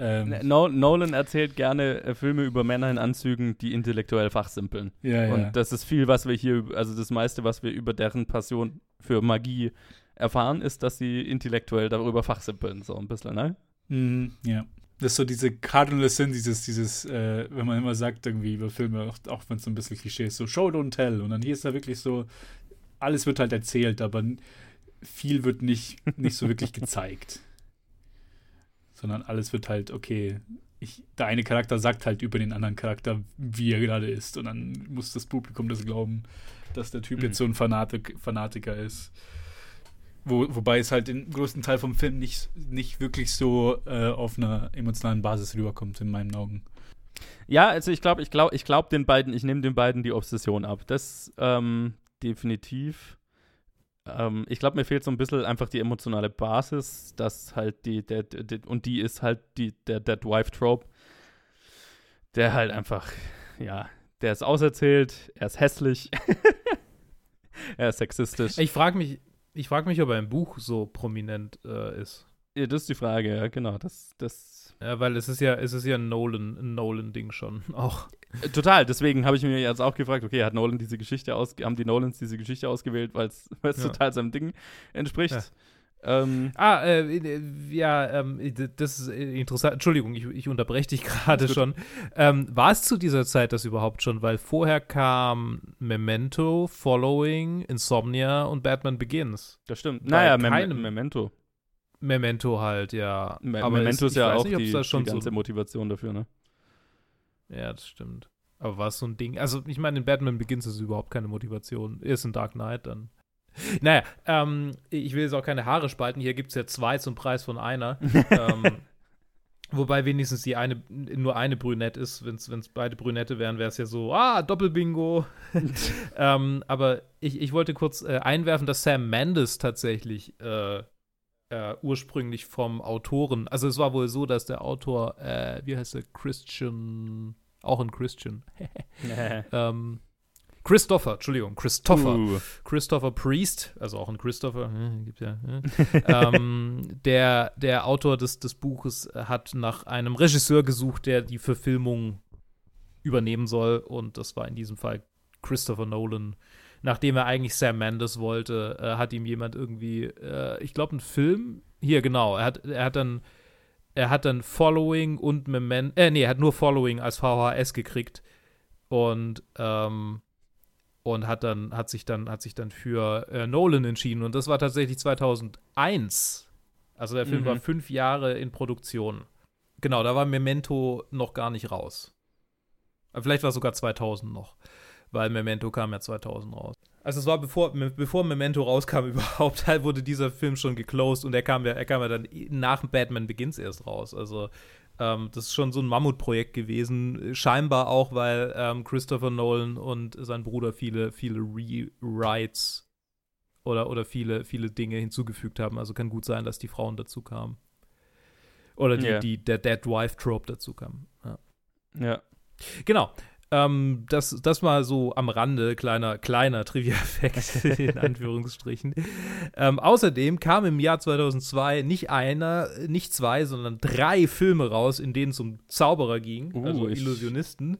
Ähm, Nolan erzählt gerne äh, Filme über Männer in Anzügen, die intellektuell fachsimpeln. Ja, Und ja. das ist viel, was wir hier, also das meiste, was wir über deren Passion für Magie erfahren, ist, dass sie intellektuell darüber fachsimpeln, so ein bisschen, ne? Mhm, ja. Das ist so diese Cardinal Sin, dieses, dieses, äh, wenn man immer sagt, irgendwie über Filme, auch, auch wenn es so ein bisschen Klischee ist, so Show, don't tell. Und dann hier ist da wirklich so, alles wird halt erzählt, aber viel wird nicht, nicht so wirklich gezeigt. Sondern alles wird halt, okay, ich, der eine Charakter sagt halt über den anderen Charakter, wie er gerade ist. Und dann muss das Publikum das glauben, dass der Typ mhm. jetzt so ein Fanatik, Fanatiker ist. Wo, wobei es halt den größten Teil vom Film nicht, nicht wirklich so äh, auf einer emotionalen Basis rüberkommt, in meinen Augen. Ja, also ich glaube, ich glaube, ich glaube den beiden, ich nehme den beiden die Obsession ab. Das ähm, definitiv. Ähm, ich glaube, mir fehlt so ein bisschen einfach die emotionale Basis, dass halt die, der, der und die ist halt die, der, der Wife-Trope, der halt einfach, ja, der ist auserzählt, er ist hässlich, er ist sexistisch. Ich frage mich, ich frage mich, ob er im Buch so prominent äh, ist. Ja, das ist die Frage, ja, genau. Das, das ja, weil es ist ja, es ist ja ein Nolan, ein Nolan-Ding schon auch. Äh, total, deswegen habe ich mir jetzt auch gefragt, okay, hat Nolan diese Geschichte aus, haben die Nolans diese Geschichte ausgewählt, weil es ja. total seinem Ding entspricht. Ja. Ähm, ah, äh, ja, ähm, das ist interessant. Entschuldigung, ich, ich unterbreche dich gerade schon. Ähm, war es zu dieser Zeit das überhaupt schon? Weil vorher kam Memento, Following, Insomnia und Batman Begins. Das stimmt. Naja, Mem Memento. Memento halt, ja. Me Aber Memento ist ja auch nicht, die, die ganze so Motivation dafür, ne? Ja, das stimmt. Aber war es so ein Ding? Also, ich meine, in Batman Begins ist es überhaupt keine Motivation. Ist in Dark Knight dann. Naja, ähm, ich will jetzt auch keine Haare spalten. Hier gibt es ja zwei zum Preis von einer. ähm, wobei wenigstens die eine nur eine Brünett ist. Wenn es beide Brünette wären, wäre es ja so, ah, Doppelbingo. ähm, aber ich, ich wollte kurz äh, einwerfen, dass Sam Mendes tatsächlich äh, äh, ursprünglich vom Autoren, also es war wohl so, dass der Autor, äh, wie heißt der, Christian, auch ein Christian, ähm, Christopher, Entschuldigung, Christopher, uh. Christopher Priest, also auch ein Christopher, äh, gibt ja, äh, ähm, der, der Autor des, des Buches hat nach einem Regisseur gesucht, der die Verfilmung übernehmen soll. Und das war in diesem Fall Christopher Nolan nachdem er eigentlich Sam Mendes wollte, äh, hat ihm jemand irgendwie, äh, ich glaube, einen Film, hier genau, er hat, er hat dann, er hat dann Following und Memento, äh, nee, er hat nur Following als VHS gekriegt und, ähm, und hat dann, hat sich dann, hat sich dann für äh, Nolan entschieden und das war tatsächlich 2001. Also der Film mhm. war fünf Jahre in Produktion. Genau, da war Memento noch gar nicht raus. Vielleicht war es sogar 2000 noch weil Memento kam ja 2000 raus. Also es war bevor, bevor Memento rauskam überhaupt, halt wurde dieser Film schon geclosed und er kam ja, er kam ja dann nach Batman Begins erst raus. Also ähm, das ist schon so ein Mammutprojekt gewesen. Scheinbar auch, weil ähm, Christopher Nolan und sein Bruder viele, viele Rewrites oder, oder viele, viele Dinge hinzugefügt haben. Also kann gut sein, dass die Frauen dazu kamen. Oder die, yeah. die, der Dead Wife Trope dazu kam. Ja. ja. Genau. Ähm, das, das mal so am Rande, kleiner, kleiner Trivia-Effekt in Anführungsstrichen. ähm, außerdem kam im Jahr 2002 nicht einer, nicht zwei, sondern drei Filme raus, in denen es um Zauberer ging, uh, also Illusionisten.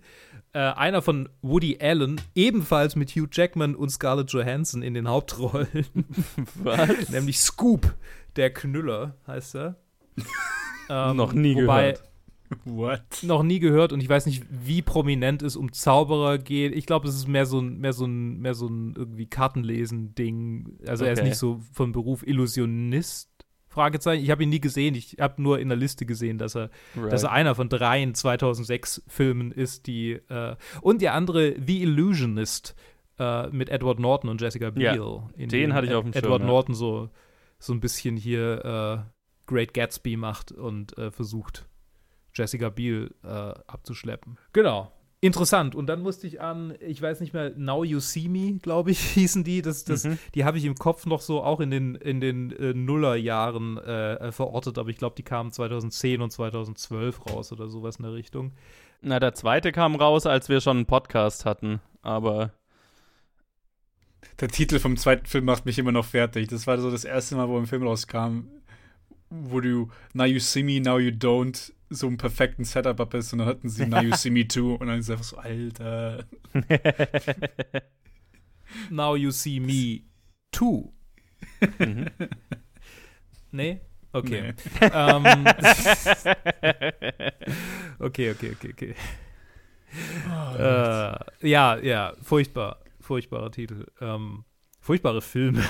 Äh, einer von Woody Allen, ebenfalls mit Hugh Jackman und Scarlett Johansson in den Hauptrollen. Was? Nämlich Scoop, der Knüller, heißt er. ähm, Noch nie wobei, gehört What? Noch nie gehört und ich weiß nicht, wie prominent es um Zauberer geht. Ich glaube, es ist mehr so ein, mehr so ein, mehr so ein irgendwie Kartenlesen-Ding. Also okay. er ist nicht so von Beruf Illusionist. Fragezeichen. Ich habe ihn nie gesehen. Ich habe nur in der Liste gesehen, dass er, right. dass er einer von dreien 2006 Filmen ist, die äh, und der andere The Illusionist äh, mit Edward Norton und Jessica Biel. Ja, den hatte ich auf dem Schirm. Edward Norton so so ein bisschen hier äh, Great Gatsby macht und äh, versucht Jessica Biel äh, abzuschleppen. Genau. interessant. Und dann musste ich an, ich weiß nicht mehr, Now You See Me, glaube ich, hießen die. Das, das, Mhm. Die habe ich im Kopf noch so auch in den, in den äh, Nullerjahren äh, äh, verortet, aber ich glaube, die kamen 2010 und 2012 raus oder sowas in der Richtung. Na, der zweite kam raus, als wir schon einen Podcast hatten. Aber Der Titel vom zweiten Film macht mich immer noch fertig. Das war so das erste Mal, wo ein Film rauskam, wo du Now You See Me, Now You Don't so einen perfekten Setup ab ist und dann hatten sie Now You See Me Too und dann ist einfach so, Alter. Now You See Me Too. mhm. Nee? Okay. Nee. Ähm, okay, okay, okay, okay. Äh, ja, ja, furchtbar. Furchtbarer Titel. Ähm, furchtbare Filme.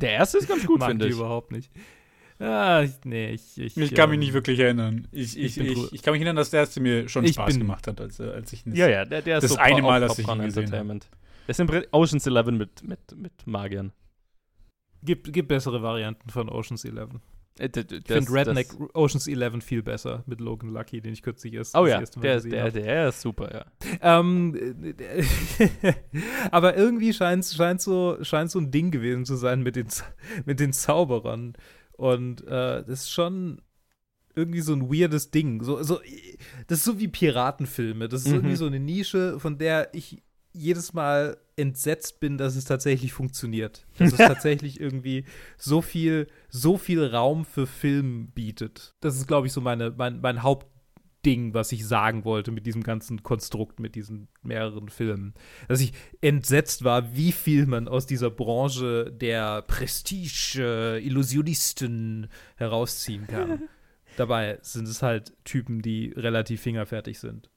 der erste ist ganz gut, finde ich. überhaupt nicht. Ah, ich, nee, ich, ich, Ich kann mich ähm, nicht wirklich erinnern. Ich, ich, ich ich, kann mich erinnern, dass der erste mir schon Ich Spaß bin- gemacht hat, als, äh, als ich ihn Ja, ja, der, der ist Das so eine Mal, dass ich ihn gesehen Entertainment. Das Prinzip Ocean's Eleven mit, mit, mit Magiern. Gibt, gibt bessere Varianten von Ocean's Eleven. Äh, d- d- Ich das- finde Redneck das- Ocean's Eleven viel besser mit Logan Lucky, den ich kürzlich erst Oh das ja, der, gesehen der, habe. der ist super, ja. Ähm, äh, aber irgendwie scheint scheint so scheint so ein Ding gewesen zu sein mit den mit den Zauberern und äh, das ist schon irgendwie so ein weirdes Ding. So, so, das ist so wie Piratenfilme. Das ist Mhm. irgendwie so eine Nische, von der ich jedes Mal entsetzt bin, dass es tatsächlich funktioniert. Dass es tatsächlich irgendwie so viel, so viel Raum für Film bietet. Das ist, glaube ich, so meine, mein, mein Hauptding, was ich sagen wollte mit diesem ganzen Konstrukt, mit diesen mehreren Filmen. Dass ich entsetzt war, wie viel man aus dieser Branche der Prestige-Illusionisten herausziehen kann. Dabei sind es halt Typen, die relativ fingerfertig sind.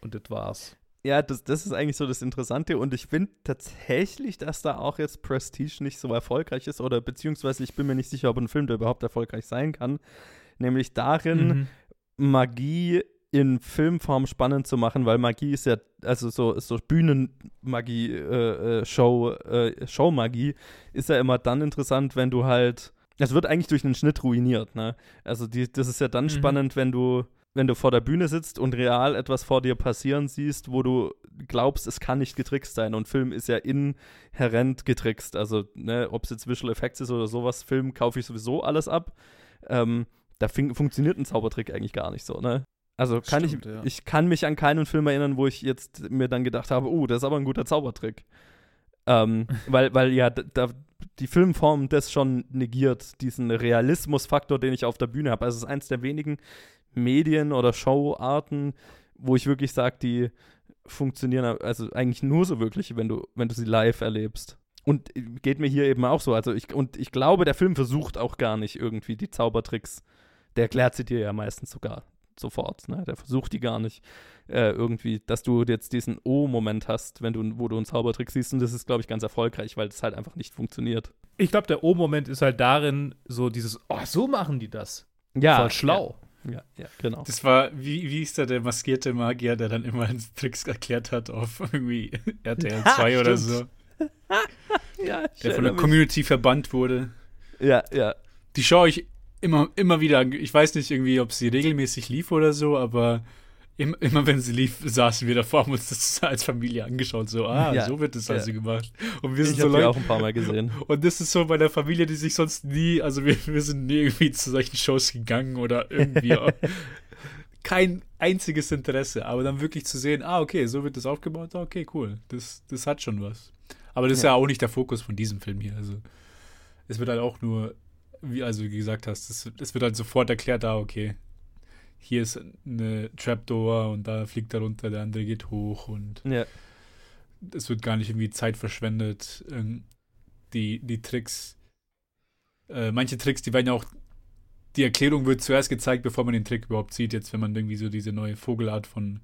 Und das war's. Ja, das, das ist eigentlich so das Interessante und ich finde tatsächlich, dass da auch jetzt Prestige nicht so erfolgreich ist oder beziehungsweise ich bin mir nicht sicher, ob ein Film da überhaupt erfolgreich sein kann. Nämlich darin, Mhm. Magie in Filmform spannend zu machen, weil Magie ist ja, also so, so Bühnenmagie, äh, äh, Show, äh, Showmagie ist ja immer dann interessant, wenn du halt, es wird eigentlich durch einen Schnitt ruiniert, ne? Also die, das ist ja dann Mhm. spannend, wenn du, wenn du vor der Bühne sitzt und real etwas vor dir passieren siehst, wo du glaubst, es kann nicht getrickst sein. Und Film ist ja inhärent getrickst. Also, ne, ob es jetzt Visual Effects ist oder sowas, Film kaufe ich sowieso alles ab. Ähm, da fing, funktioniert ein Zaubertrick eigentlich gar nicht so, ne? Also kann Stimmt, ich, ja. ich kann mich an keinen Film erinnern, wo ich jetzt mir dann gedacht habe, oh, das ist aber ein guter Zaubertrick. Ähm, weil, weil ja, da, die Filmform das schon negiert, diesen Realismusfaktor, den ich auf der Bühne habe. Also es ist eins der wenigen Medien- oder Showarten, wo ich wirklich sage, die funktionieren also eigentlich nur so wirklich, wenn du, wenn du sie live erlebst. Und äh, geht mir hier eben auch so. Also ich, und ich glaube, der Film versucht auch gar nicht irgendwie die Zaubertricks. Der erklärt sie dir ja meistens sogar sofort. Ne? Der versucht die gar nicht äh, irgendwie, dass du jetzt diesen O-Moment hast, wenn du, wo du einen Zaubertrick siehst. Und das ist, glaube ich, ganz erfolgreich, weil das halt einfach nicht funktioniert. Ich glaube, der O-Moment ist halt darin, so dieses, oh, so machen die das. Ja, Voll schlau. Ja, ja, ja genau. Das war, wie, wie ist da der maskierte Magier, der dann immer Tricks erklärt hat auf irgendwie RTL 2 oder so, Ja, der von der. Community verbannt wurde. Ja, ja. Die schaue ich immer, immer wieder. Ich weiß nicht irgendwie, ob sie regelmäßig lief oder so, aber im, immer wenn sie lief, saßen wir davor, haben uns das als Familie angeschaut. So, ah, Ja, so wird das ja. also gemacht. Und wir sind Ich so Leute. auch ein paar Mal gesehen. Und das ist so bei der Familie, die sich sonst nie, also wir, wir sind nie irgendwie zu solchen Shows gegangen oder irgendwie kein einziges Interesse. Aber dann wirklich zu sehen, ah, okay, so wird das aufgebaut, ah, okay, cool. Das, das hat schon was. Aber das ist Ja. ja auch nicht der Fokus von diesem Film hier. Also es wird halt auch nur, wie also wie gesagt hast, es, es wird halt sofort erklärt, ah, okay, hier ist eine Trapdoor und da fliegt er runter, der andere geht hoch und Ja. es wird gar nicht irgendwie Zeit verschwendet. Ähm, Die, die Tricks, äh, manche Tricks, die werden ja auch, die Erklärung wird zuerst gezeigt, bevor man den Trick überhaupt sieht. Jetzt, wenn man irgendwie so diese neue Vogelart von,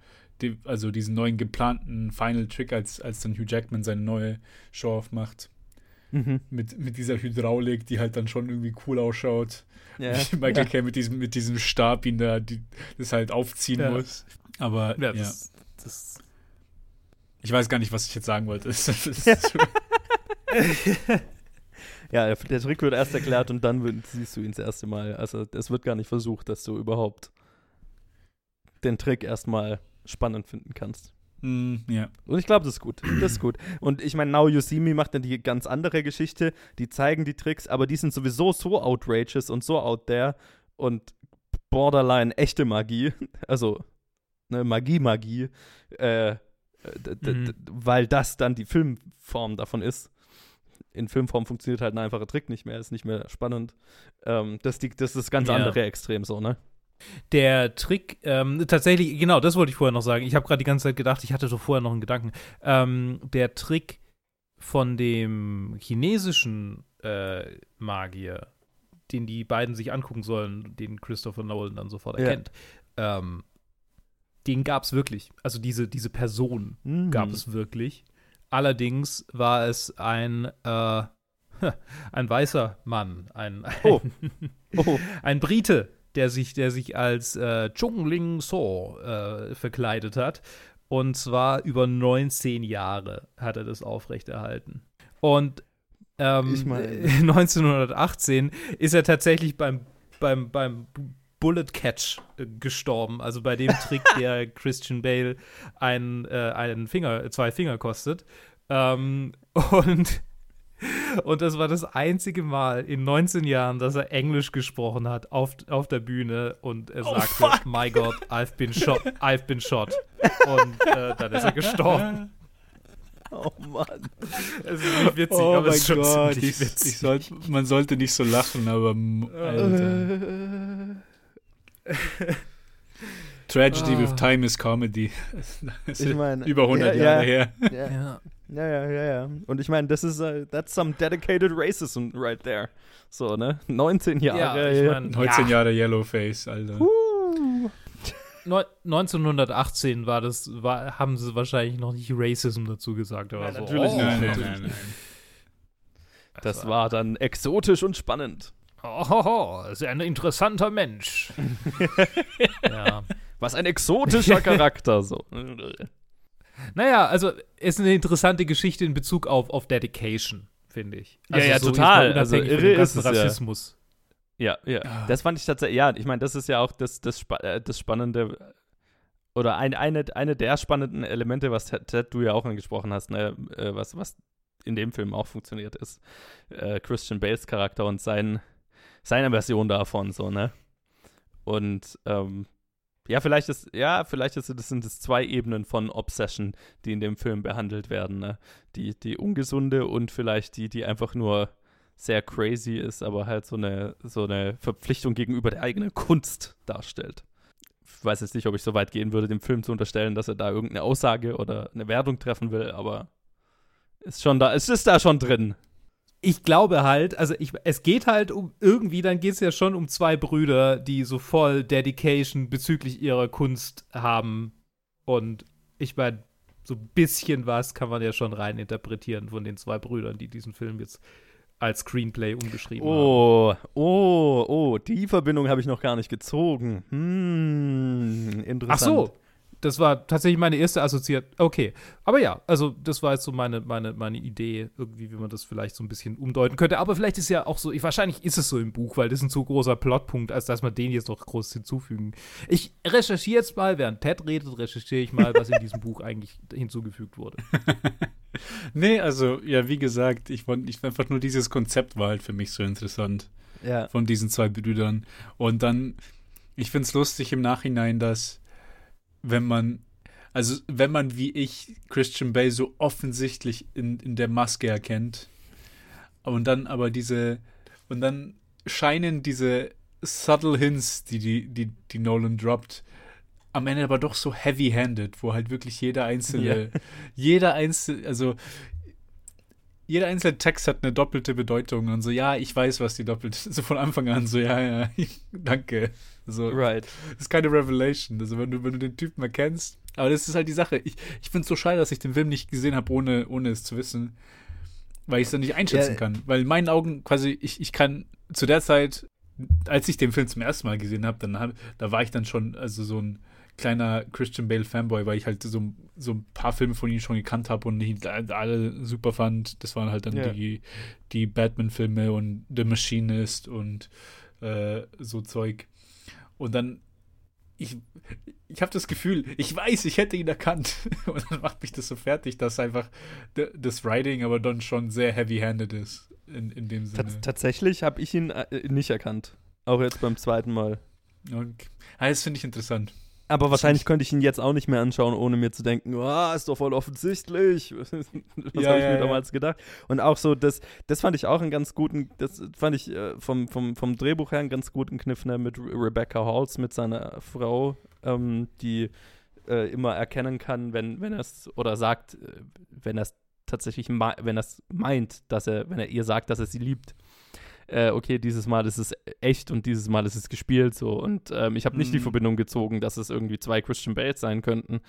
also diesen neuen geplanten Final Trick, als, als dann Hugh Jackman seine neue Show aufmacht, Mhm. mit, mit dieser Hydraulik, die halt dann schon irgendwie cool ausschaut. Ja. Wie Michael ja. Caine mit diesem, mit diesem Stab ihn da, die, das halt aufziehen Ja. muss. Aber Ja, ja, das, das ich weiß gar nicht, was ich jetzt sagen wollte. Ja, der der Trick wird erst erklärt und dann wird- siehst du ihn das erste Mal. Also es wird gar nicht versucht, dass du überhaupt den Trick erstmal spannend finden kannst. Mm, ja. Und ich glaube, das ist gut. Das ist gut. Und ich meine, Now You See Me macht dann die ganz andere Geschichte. Die zeigen die Tricks, aber die sind sowieso so outrageous und so out there und borderline echte Magie. Also, ne, Magie, Magie. Äh, mhm. weil das dann die Filmform davon ist. In Filmform funktioniert halt ein einfacher Trick nicht mehr, ist nicht mehr spannend. Ähm, das, die, das ist das ganz ja. andere Extrem so, ne? Der Trick, ähm, tatsächlich, genau, das wollte ich vorher noch sagen. Ich habe gerade die ganze Zeit gedacht, ich hatte so vorher noch einen Gedanken. Ähm, der Trick von dem chinesischen äh, Magier, den die beiden sich angucken sollen, den Christopher Nolan dann sofort erkennt, ja. ähm, den gab es wirklich. Also diese, diese Person mhm. gab es wirklich. Allerdings war es ein, äh, ein weißer Mann, ein, ein, oh. Oh. ein Brite, der sich, der sich als äh, Chung So äh, verkleidet hat. Und zwar über 19 Jahre hat er das aufrechterhalten. Und ähm, ich mein, 1918 ist er tatsächlich beim, beim, beim Bullet Catch äh, gestorben. Also bei dem Trick, der Christian Bale einen, äh, einen Finger, zwei Finger kostet. Ähm, und und das war das einzige Mal in 19 Jahren, dass er Englisch gesprochen hat auf, auf der Bühne und er oh, sagte, fuck. My God, I've been shot, I've been shot. Und äh, dann ist er gestorben. Oh Mann. Es ist nicht witzig, oh aber es ist schon Gott, ich, witzig. Ich soll, man sollte nicht so lachen, aber Alter. Tragedy ah. with Time is Comedy. ich meine, über 100 ja, Jahre ja, her. Ja. ja. Ja, ja, ja. Und ich meine, das ist, uh, that's some dedicated racism right there. So, ne? 19 Jahre. Ja, ich mein, 19 Jahre Yellowface, Alter. Uh. 1918 war das, war, haben sie wahrscheinlich noch nicht Racism dazu gesagt, aber ja, so. Natürlich oh, nein, nein, nein, nein. Das, das war dann exotisch und spannend. Oh, ist ein interessanter Mensch. ja. Was ein exotischer Charakter, so. Naja, also ist eine interessante Geschichte in Bezug auf, auf Dedication, finde ich. Also ja, ja, so total. Also irre ist es Rassismus. Ja, ja. ja. Das fand ich tatsächlich, ja, ich meine, das ist ja auch das, das, äh, das Spannende oder ein, eine, eine der spannenden Elemente, was Ted, du ja auch angesprochen hast, ne, äh, was, was in dem Film auch funktioniert, ist äh, Christian Bales Charakter und sein, seine Version davon, so, ne? Und ähm, ja, vielleicht ist, ja, vielleicht ist, das sind es zwei Ebenen von Obsession, die in dem Film behandelt werden. Ne? Die, die ungesunde und vielleicht die, die einfach nur sehr crazy ist, aber halt so eine, so eine Verpflichtung gegenüber der eigenen Kunst darstellt. Ich weiß jetzt nicht, ob ich so weit gehen würde, dem Film zu unterstellen, dass er da irgendeine Aussage oder eine Wertung treffen will, aber ist schon da, es ist da schon drin ich glaube halt, also ich, es geht halt um irgendwie, dann geht es ja schon um zwei Brüder, die so voll Dedication bezüglich ihrer Kunst haben. Und ich meine, so ein bisschen was kann man ja schon rein interpretieren von den zwei Brüdern, die diesen Film jetzt als Screenplay umgeschrieben oh, haben. Oh, oh, oh, die Verbindung habe ich noch gar nicht gezogen. Hm, interessant. Ach so, das war tatsächlich meine erste Assoziation. Okay. Aber ja, also das war jetzt so meine, meine, meine Idee, irgendwie, wie man das vielleicht so ein bisschen umdeuten könnte. Aber vielleicht ist ja auch so, ich, wahrscheinlich ist es so im Buch, weil das ist ein zu großer Plotpunkt, als dass man den jetzt noch groß hinzufügen. Ich recherchiere jetzt mal, während Ted redet, recherchiere ich mal, was in diesem Buch eigentlich hinzugefügt wurde. nee, also, ja, wie gesagt, ich wollte ich, einfach nur dieses Konzept war halt für mich so interessant. Ja. Von diesen zwei Brüdern. Und dann, ich finde es lustig im Nachhinein, dass wenn man, also wenn man wie ich Christian Bale so offensichtlich in, in der Maske erkennt und dann aber diese, und dann scheinen diese subtle Hints, die, die, die, die Nolan droppt, am Ende aber doch so heavy-handed, wo halt wirklich jeder einzelne, ja. jeder einzelne, also jeder einzelne Text hat eine doppelte Bedeutung und so, ja, ich weiß, was die doppelte, so von Anfang an, so, ja, ja, danke. So, right. Das ist keine Revelation. Also, wenn du, wenn du den Typen erkennst. Aber das ist halt die Sache. Ich, ich finde es so schade, dass ich den Film nicht gesehen habe, ohne, ohne es zu wissen. Weil ich es dann nicht einschätzen ja. kann. Weil in meinen Augen quasi, ich, ich kann zu der Zeit, als ich den Film zum ersten Mal gesehen habe, dann hab, da war ich dann schon, also so ein kleiner Christian Bale Fanboy, weil ich halt so, so ein paar Filme von ihm schon gekannt habe und die alle super fand. Das waren halt dann ja. die, die Batman-Filme und The Machinist und äh, so Zeug. Und dann ich, ich habe das Gefühl, ich weiß, ich hätte ihn erkannt. Und dann macht mich das so fertig, dass einfach das Writing aber dann schon sehr heavy-handed ist. In, in dem Sinne. Tats tatsächlich habe ich ihn äh, nicht erkannt. Auch jetzt beim zweiten Mal. Und, ah, das finde ich interessant. Aber wahrscheinlich könnte ich ihn jetzt auch nicht mehr anschauen, ohne mir zu denken, oh, ist doch voll offensichtlich. Was ja, habe ich ja, mir damals gedacht? Und auch so, das, das fand ich auch einen ganz guten, das fand ich äh, vom, vom, vom Drehbuch her einen ganz guten Kniff ne, mit Rebecca Halls, mit seiner Frau, ähm, die äh, immer erkennen kann, wenn, wenn er es, oder sagt, äh, wenn er es tatsächlich, wenn er es meint, dass er, wenn er ihr sagt, dass er sie liebt äh, okay, dieses Mal ist es echt und dieses Mal ist es gespielt so. Und ähm, ich habe nicht mhm. die Verbindung gezogen, dass es irgendwie zwei Christian Bales sein könnten.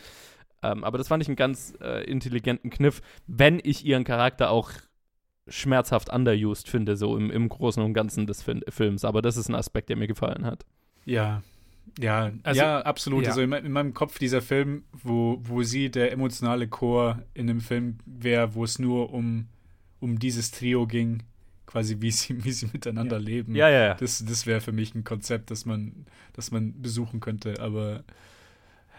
Ähm, aber das fand ich einen ganz äh, intelligenten Kniff, wenn ich ihren Charakter auch schmerzhaft underused finde, so im, im Großen und Ganzen des Fin Films. Aber das ist ein Aspekt, der mir gefallen hat. Ja, ja, also, ja, absolut. Ja. Also in, in, meinem Kopf dieser Film, wo, wo sie der emotionale Chor in dem Film wäre, wo es nur um, um dieses Trio ging, quasi wie sie, wie sie miteinander ja. leben. Ja, ja, ja. Das, das wäre für mich ein Konzept, das man, das man besuchen könnte. Aber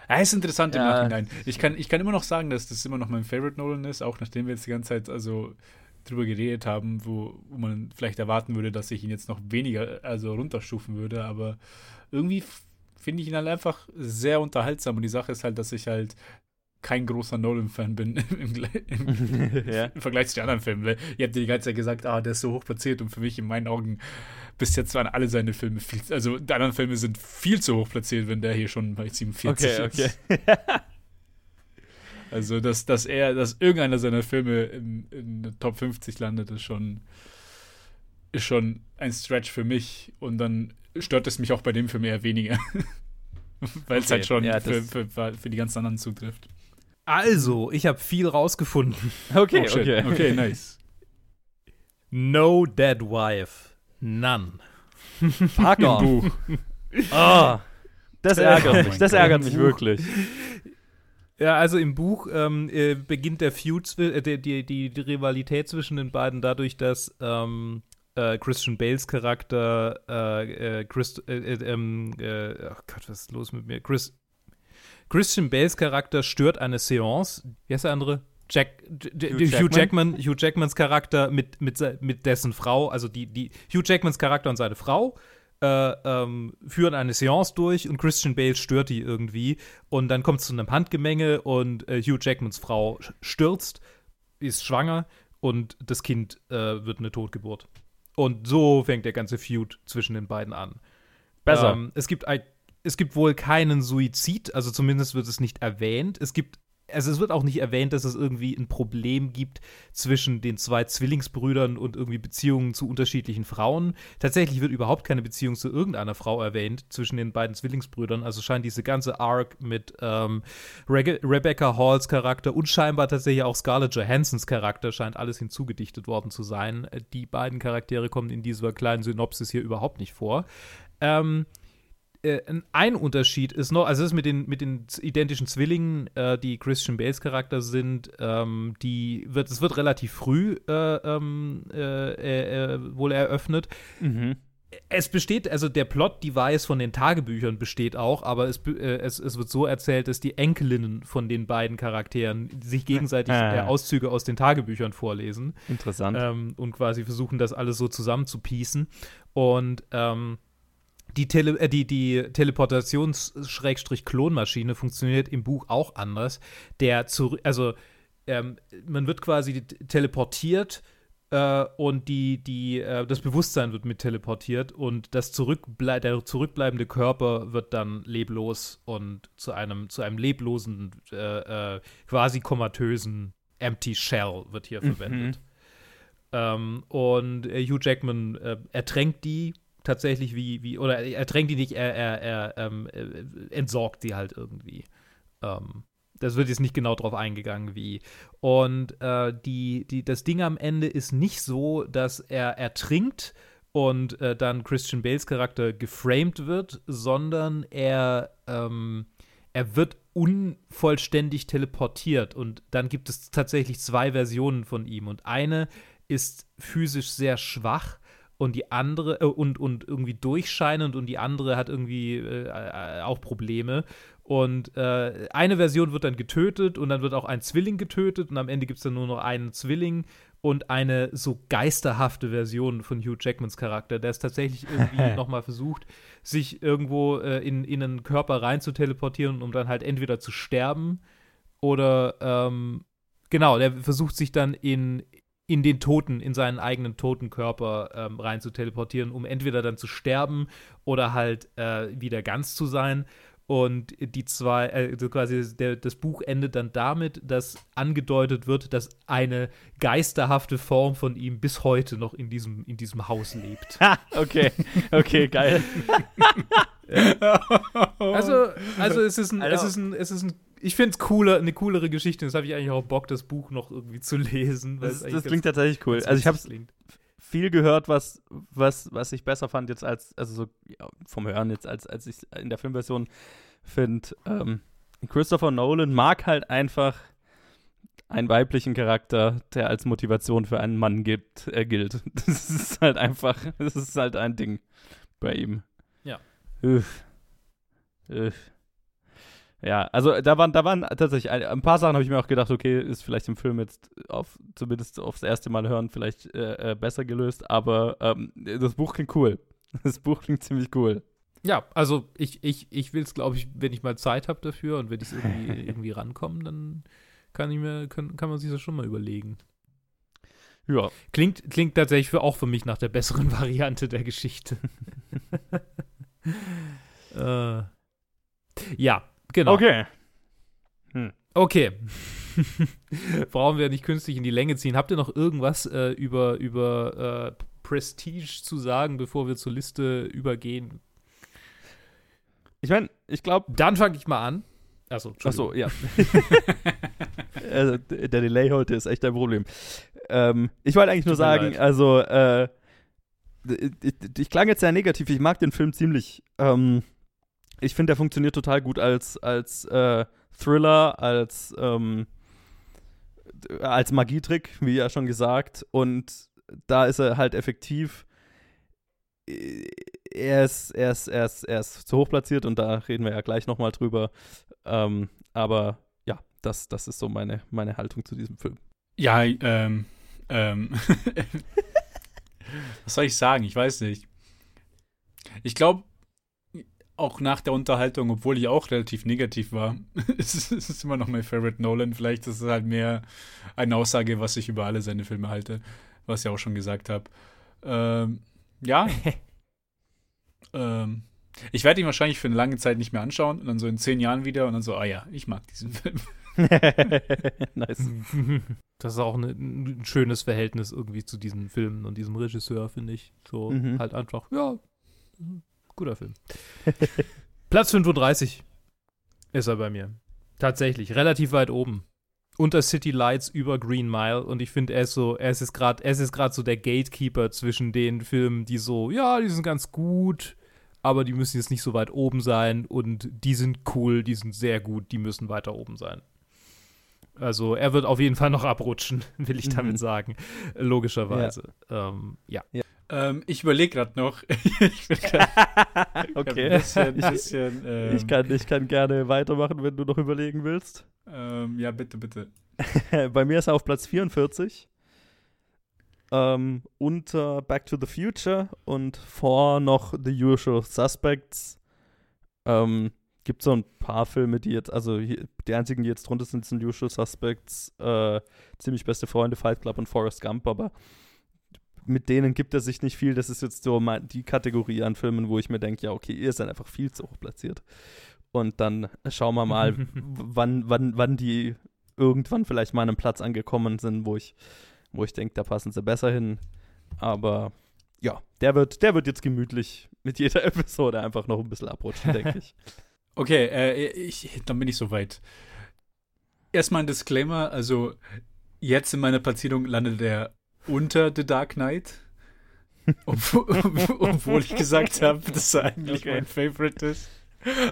ja, ist interessant im Nachhinein. Ich kann, ich kann immer noch sagen, dass das immer noch mein Favorite Nolan ist, auch nachdem wir jetzt die ganze Zeit also drüber geredet haben, wo, wo man vielleicht erwarten würde, dass ich ihn jetzt noch weniger, also runterstufen würde, aber irgendwie finde ich ihn halt einfach sehr unterhaltsam und die Sache ist halt, dass ich halt kein großer Nolan-Fan bin im, im, ja. im, Vergleich zu den anderen Filmen. Ihr habt die ganze Zeit gesagt, ah, der ist so hoch platziert und für mich in meinen Augen bis jetzt waren alle seine Filme viel, also die anderen Filme sind viel zu hoch platziert, wenn der hier schon bei 47 okay, ist. Okay. also, dass, dass er, dass irgendeiner seiner Filme in, in der Top 50 landet, ist schon, ist schon ein Stretch für mich und dann stört es mich auch bei dem Film eher weniger. Weil es okay, halt schon ja, für, für, für die ganzen anderen zutrifft. Also, ich habe viel rausgefunden. Okay, oh, okay. Okay, nice. No dead wife. None. Fuck off. Buch. Oh, das ärgert mich. Das ärgert mich wirklich. Ja, also im Buch ähm, äh, beginnt der Feud, äh, die, die, die, Rivalität zwischen den beiden dadurch, dass ähm, äh, Christian Bales Charakter, äh, äh Christ, äh, ähm, oh Gott, was ist los mit mir? Chris, Christian Bales Charakter stört eine Seance. Wie heißt der andere? Jack, Hugh, Hugh, Jackman. Hugh Jackmans Charakter mit, mit, mit dessen Frau, also die, die Hugh Jackmans Charakter und seine Frau äh, ähm, führen eine Seance durch und Christian Bale stört die irgendwie und dann kommt es zu einem Handgemenge und äh, Hugh Jackmans Frau stürzt, ist schwanger und das Kind äh, wird eine Totgeburt. Und so fängt der ganze Feud zwischen den beiden an. Besser. Ähm, es gibt ein es gibt wohl keinen Suizid, also zumindest wird es nicht erwähnt. Es gibt also es wird auch nicht erwähnt, dass es irgendwie ein Problem gibt zwischen den zwei Zwillingsbrüdern und irgendwie Beziehungen zu unterschiedlichen Frauen. Tatsächlich wird überhaupt keine Beziehung zu irgendeiner Frau erwähnt zwischen den beiden Zwillingsbrüdern. Also scheint diese ganze Arc mit ähm, Re Rebecca Halls Charakter und scheinbar tatsächlich auch Scarlett Johansons Charakter scheint alles hinzugedichtet worden zu sein. Die beiden Charaktere kommen in dieser kleinen Synopsis hier überhaupt nicht vor. Ähm, äh, ein Unterschied ist noch, also es ist mit den, mit den identischen Zwillingen, äh, die Christian Bales Charakter sind, ähm, die wird, es wird relativ früh äh, ähm, äh, äh, äh, wohl eröffnet. Mhm. Es besteht, also der Plot-Device von den Tagebüchern besteht auch, aber es, es, es wird so erzählt, dass die Enkelinnen von den beiden Charakteren sich gegenseitig ah. Auszüge aus den Tagebüchern vorlesen. Interessant. Ähm, und quasi versuchen, das alles so zusammenzupießen. Und ähm, die, Tele äh, die, die Teleportations-Klonmaschine funktioniert im Buch auch anders. Der zu, also ähm, man wird quasi teleportiert äh, und die, die, äh, das Bewusstsein wird mit teleportiert und das zurückble der zurückbleibende Körper wird dann leblos und zu einem, zu einem leblosen, äh, äh quasi komatösen Empty Shell wird hier mhm. verwendet. Ähm, und äh, Hugh Jackman ertränkt die tatsächlich wie, wie oder er tränkt die nicht, er, er, er ähm, äh, entsorgt sie halt irgendwie. Ähm, das wird jetzt nicht genau drauf eingegangen, wie. Und äh, die, die, das Ding am Ende ist nicht so, dass er ertrinkt und äh, dann Christian Bales Charakter geframed wird, sondern er, ähm, er wird unvollständig teleportiert. Und dann gibt es tatsächlich zwei Versionen von ihm. Und eine ist physisch sehr schwach und die andere äh, und, und irgendwie durchscheinend und die andere hat irgendwie äh, auch Probleme. Und äh, eine Version wird dann getötet und dann wird auch ein Zwilling getötet und am Ende gibt es dann nur noch einen Zwilling und eine so geisterhafte Version von Hugh Jackmans Charakter, der es tatsächlich irgendwie nochmal versucht, sich irgendwo äh, in, in einen Körper rein zu teleportieren, um dann halt entweder zu sterben oder ähm, genau, der versucht sich dann in, in den Toten, in seinen eigenen toten Körper ähm, rein zu teleportieren, um entweder dann zu sterben oder halt äh, wieder ganz zu sein. Und die zwei, äh, quasi der, das Buch endet dann damit, dass angedeutet wird, dass eine geisterhafte Form von ihm bis heute noch in diesem, in diesem Haus lebt. okay, okay, geil. also, also es ist ein, es ist ein, es ist ein ich finde es cooler, eine coolere Geschichte. Das habe ich eigentlich auch Bock, das Buch noch irgendwie zu lesen. Das, das klingt tatsächlich cool. Also ich habe viel gehört, was, was, was ich besser fand jetzt als, also so ja, vom Hören jetzt, als, als ich in der Filmversion finde. Ähm, Christopher Nolan mag halt einfach einen weiblichen Charakter, der als Motivation für einen Mann gibt, äh, gilt. Das ist halt einfach, das ist halt ein Ding bei ihm. Ja. Üff. Üff. Ja, also da waren, da waren tatsächlich ein, ein paar Sachen, habe ich mir auch gedacht, okay, ist vielleicht im Film jetzt auf, zumindest aufs erste Mal hören, vielleicht äh, äh, besser gelöst, aber ähm, das Buch klingt cool. Das Buch klingt ziemlich cool. Ja, also ich, ich, ich will es, glaube ich, wenn ich mal Zeit habe dafür und wenn ich irgendwie, irgendwie rankomme, dann kann ich mir, kann, kann man sich das schon mal überlegen. Ja. Klingt, klingt tatsächlich für, auch für mich nach der besseren Variante der Geschichte. äh, ja, Genau. Okay. Hm. Okay. Brauchen wir nicht künstlich in die Länge ziehen. Habt ihr noch irgendwas äh, über, über äh, Prestige zu sagen, bevor wir zur Liste übergehen? Ich meine, ich glaube. Dann fange ich mal an. Achso, Achso, ja. also, der Delay heute ist echt ein Problem. Ähm, ich wollte eigentlich nur sagen, leid. also, äh, ich, ich, klang jetzt sehr negativ. Ich mag den Film ziemlich. Ähm, ich finde, der funktioniert total gut als, als äh, Thriller, als, ähm, als Magietrick, wie ja schon gesagt. Und da ist er halt effektiv. Er ist, er ist, er ist, er ist zu hoch platziert und da reden wir ja gleich nochmal drüber. Ähm, aber ja, das, das ist so meine, meine Haltung zu diesem Film. Ja, ähm, ähm, was soll ich sagen? Ich weiß nicht. Ich glaube, auch nach der Unterhaltung, obwohl ich auch relativ negativ war, ist es immer noch mein Favorite Nolan. Vielleicht ist es halt mehr eine Aussage, was ich über alle seine Filme halte, was ich auch schon gesagt habe. Ähm, ja. ähm, ich werde ihn wahrscheinlich für eine lange Zeit nicht mehr anschauen und dann so in zehn Jahren wieder und dann so, ah ja, ich mag diesen Film. nice. Das ist auch eine, ein schönes Verhältnis irgendwie zu diesen Filmen und diesem Regisseur, finde ich. So mhm. halt einfach, ja, Guter Film. Platz 35 ist er bei mir. Tatsächlich, relativ weit oben. Unter City Lights über Green Mile und ich finde, er ist so, er ist gerade, er ist gerade so der Gatekeeper zwischen den Filmen, die so, ja, die sind ganz gut, aber die müssen jetzt nicht so weit oben sein und die sind cool, die sind sehr gut, die müssen weiter oben sein. Also er wird auf jeden Fall noch abrutschen, will ich damit mhm. sagen, logischerweise. Ja. Ähm, ja. ja. Ähm, ich überlege gerade noch. ich grad, okay. Bisschen, bisschen, ähm, ich, kann, ich kann gerne weitermachen, wenn du noch überlegen willst. Ähm, ja, bitte, bitte. Bei mir ist er auf Platz 44. Ähm, unter Back to the Future und vor noch The Usual Suspects. Ähm, gibt so ein paar Filme, die jetzt, also hier, die einzigen, die jetzt drunter sind, sind Usual Suspects, äh, ziemlich beste Freunde, Fight Club und Forrest Gump, aber mit denen gibt er sich nicht viel. Das ist jetzt so die Kategorie an Filmen, wo ich mir denke, ja, okay, ihr seid einfach viel zu hoch platziert. Und dann schauen wir mal, wann, wann, wann die irgendwann vielleicht mal an einem Platz angekommen sind, wo ich, wo ich denke, da passen sie besser hin. Aber ja, der wird, der wird jetzt gemütlich mit jeder Episode einfach noch ein bisschen abrutschen, denke ich. Okay, äh, ich, dann bin ich soweit. Erstmal ein Disclaimer, also jetzt in meiner Platzierung landet er unter The Dark Knight. Obwohl, obwohl ich gesagt habe, dass er eigentlich okay. mein Favorite ist.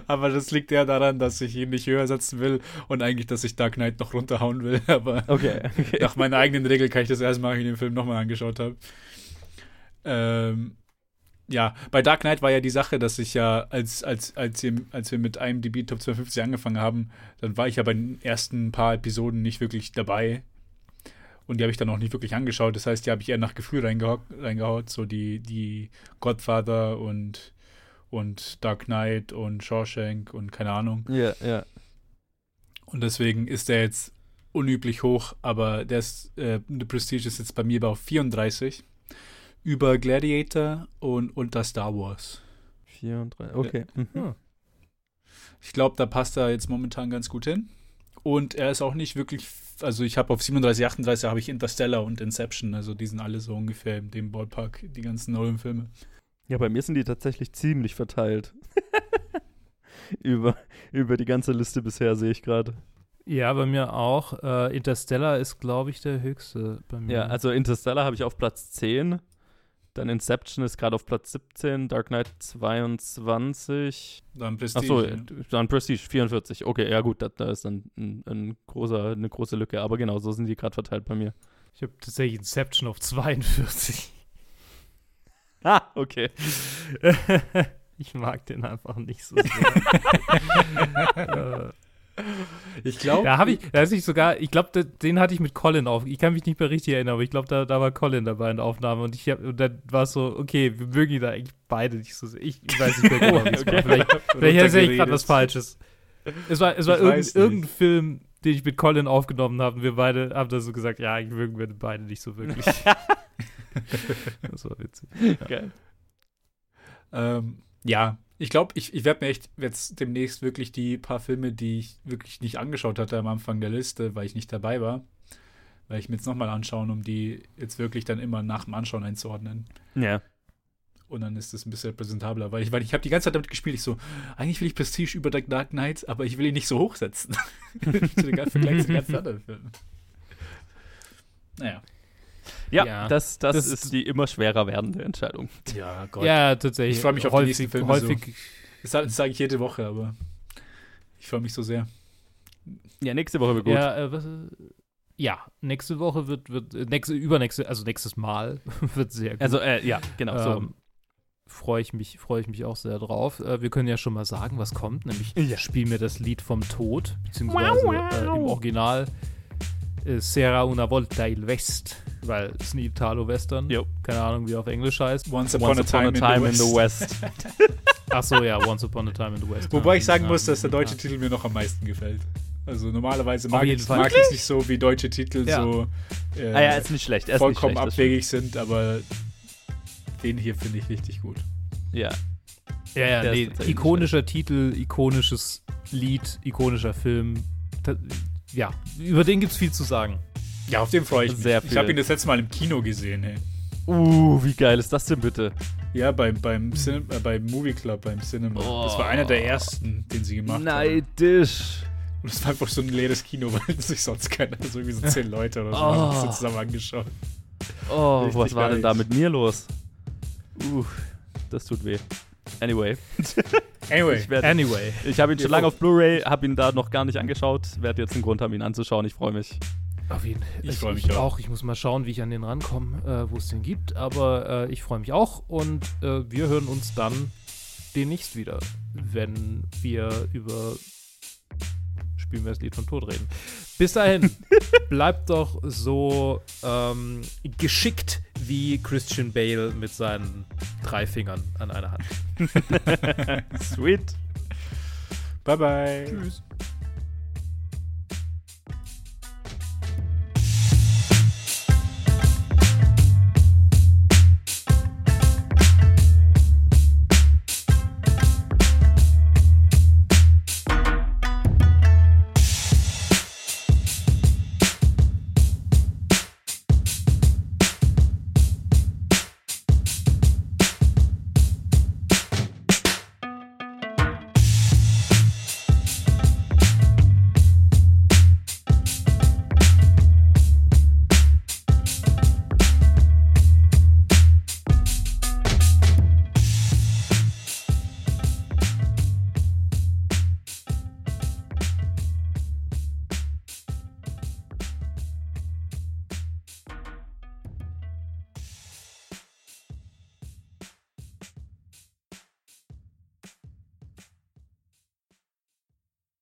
Aber das liegt eher daran, dass ich ihn nicht höher setzen will und eigentlich, dass ich Dark Knight noch runterhauen will. Aber okay, okay. nach meiner eigenen Regel kann ich das erst machen, wenn ich den Film nochmal angeschaut habe. Ähm, ja, bei Dark Knight war ja die Sache, dass ich ja, als, als, als, wir, als wir mit einem DB Top 250 angefangen haben, dann war ich ja bei den ersten paar Episoden nicht wirklich dabei. Und die habe ich dann auch nicht wirklich angeschaut. Das heißt, die habe ich eher nach Gefühl reingehaut, so die, die Godfather und, und Dark Knight und Shawshank und keine Ahnung. Ja, ja. Und deswegen ist der jetzt unüblich hoch, aber der ist, äh, The Prestige ist jetzt bei mir auf 34 über Gladiator und unter Star Wars. 4 und 3, okay. Mhm. Hm. Ich glaube, da passt er jetzt momentan ganz gut hin. Und er ist auch nicht wirklich, also ich habe auf 37, 38 habe ich Interstellar und Inception, also die sind alle so ungefähr in dem Ballpark, die ganzen neuen Filme. Ja, bei mir sind die tatsächlich ziemlich verteilt. über, über die ganze Liste bisher sehe ich gerade. Ja, bei mir auch. Äh, Interstellar ist, glaube ich, der höchste bei mir. Ja, also Interstellar habe ich auf Platz 10. Dann Inception ist gerade auf Platz 17, Dark Knight 22. Dann Prestige. Achso, ja. dann Prestige 44. Okay, ja gut, da, da ist dann ein, ein großer, eine große Lücke. Aber genau, so sind die gerade verteilt bei mir. Ich habe tatsächlich Inception auf 42. Ah, okay. ich mag den einfach nicht so sehr. Äh, Ich glaube, da habe ich, da ist ich sogar, ich glaube, den hatte ich mit Colin auf. Ich kann mich nicht mehr richtig erinnern, aber ich glaube, da, da war Colin dabei in der Aufnahme und ich hab, und dann war es so, okay, wir mögen ihn da eigentlich beide nicht so sehr. Ich, ich weiß nicht mehr genau, wie es war. Vielleicht, vielleicht erzähle ich gerade was Falsches. Es war, es war Ich irgendein, irgendein Film, den ich mit Colin aufgenommen habe und wir beide haben da so gesagt, ja, eigentlich mögen wir beide nicht so wirklich. das war witzig. Geil. Ähm, ja, ich glaube, ich, ich werde mir echt jetzt demnächst wirklich die paar Filme, die ich wirklich nicht angeschaut hatte am Anfang der Liste, weil ich nicht dabei war, weil ich mir jetzt nochmal anschauen, um die jetzt wirklich dann immer nach dem Anschauen einzuordnen. Ja. Und dann ist es ein bisschen präsentabler, weil ich, weil ich habe die ganze Zeit damit gespielt, ich so, eigentlich will ich Prestige über Dark Dark Knight, aber ich will ihn nicht so hochsetzen. Zu den ganzen- Vergleich zu den ganzen anderen Filmen. Naja. Ja, Ja, das, das, das- ist die immer schwerer werdende Entscheidung. Ja, Gott. Ja, tatsächlich. Ich freu mich auf die häufig, nächsten Filme häufig, Das, das sage ich jede Woche, aber ich freue mich so sehr. Ja, nächste Woche wird gut. Ja, äh, was, äh, ja, nächste Woche wird, wird äh, nächste, übernächste, also nächstes Mal wird sehr gut. Also, äh, ja, genau. so. ähm, freue ich mich, freue ich mich auch sehr drauf. Äh, wir können ja schon mal sagen, was kommt, nämlich Ja. Spiel mir das Lied vom Tod, beziehungsweise Äh, im Original äh, Sera una volta il West, weil es ein Italo-Western, Jo. keine Ahnung, wie er auf Englisch heißt. Once Once upon a time in the West. Achso, ja, Once Upon a Time in the West. Wobei ich sagen Ja, muss, dass der deutsche ja. Titel mir noch am meisten gefällt. Also normalerweise mag ich Fall. mag ich es nicht so, wie deutsche Titel Ja. so äh, ah ja, ist nicht schlecht. Ist vollkommen nicht schlecht, abwegig sind, aber den hier finde ich richtig gut. Ja. Ja, ja, Der nee, ikonischer Titel, ikonisches Lied, ikonischer Film. Ja, über den gibt's viel zu sagen. Ja, auf den freue ich mich. Sehr ich viel. habe ihn das letzte Mal im Kino gesehen, hey. Uh, wie geil ist das denn bitte? Ja, beim, beim, Cine äh, beim Movie Club, beim Cinema. Das war einer der ersten, den sie gemacht haben. Neidisch. Und es war einfach so ein leeres Kino, weil sich sonst keiner, so irgendwie so zehn Leute oder so, Oh. haben das zusammen angeschaut. Oh, Richtig was war denn da mit mir los? Uh, das tut weh. Anyway, Anyway, ich, werd- Anyway. ich habe ihn schon lange auf Blu-ray, habe ihn da noch gar nicht angeschaut, werde jetzt einen Grund haben, ihn anzuschauen. Ich freue mich. Auf jeden Ich freu mich auch. Ich muss mal schauen, wie ich an den rankomme, äh, wo es den gibt. Aber äh, ich freue mich auch und äh, wir hören uns dann demnächst wieder, wenn wir über Spielen wir das Lied von Tod reden. Bis dahin, bleibt doch so ähm, geschickt wie Christian Bale mit seinen drei Fingern an einer Hand. Sweet. bye bye. Tschüss.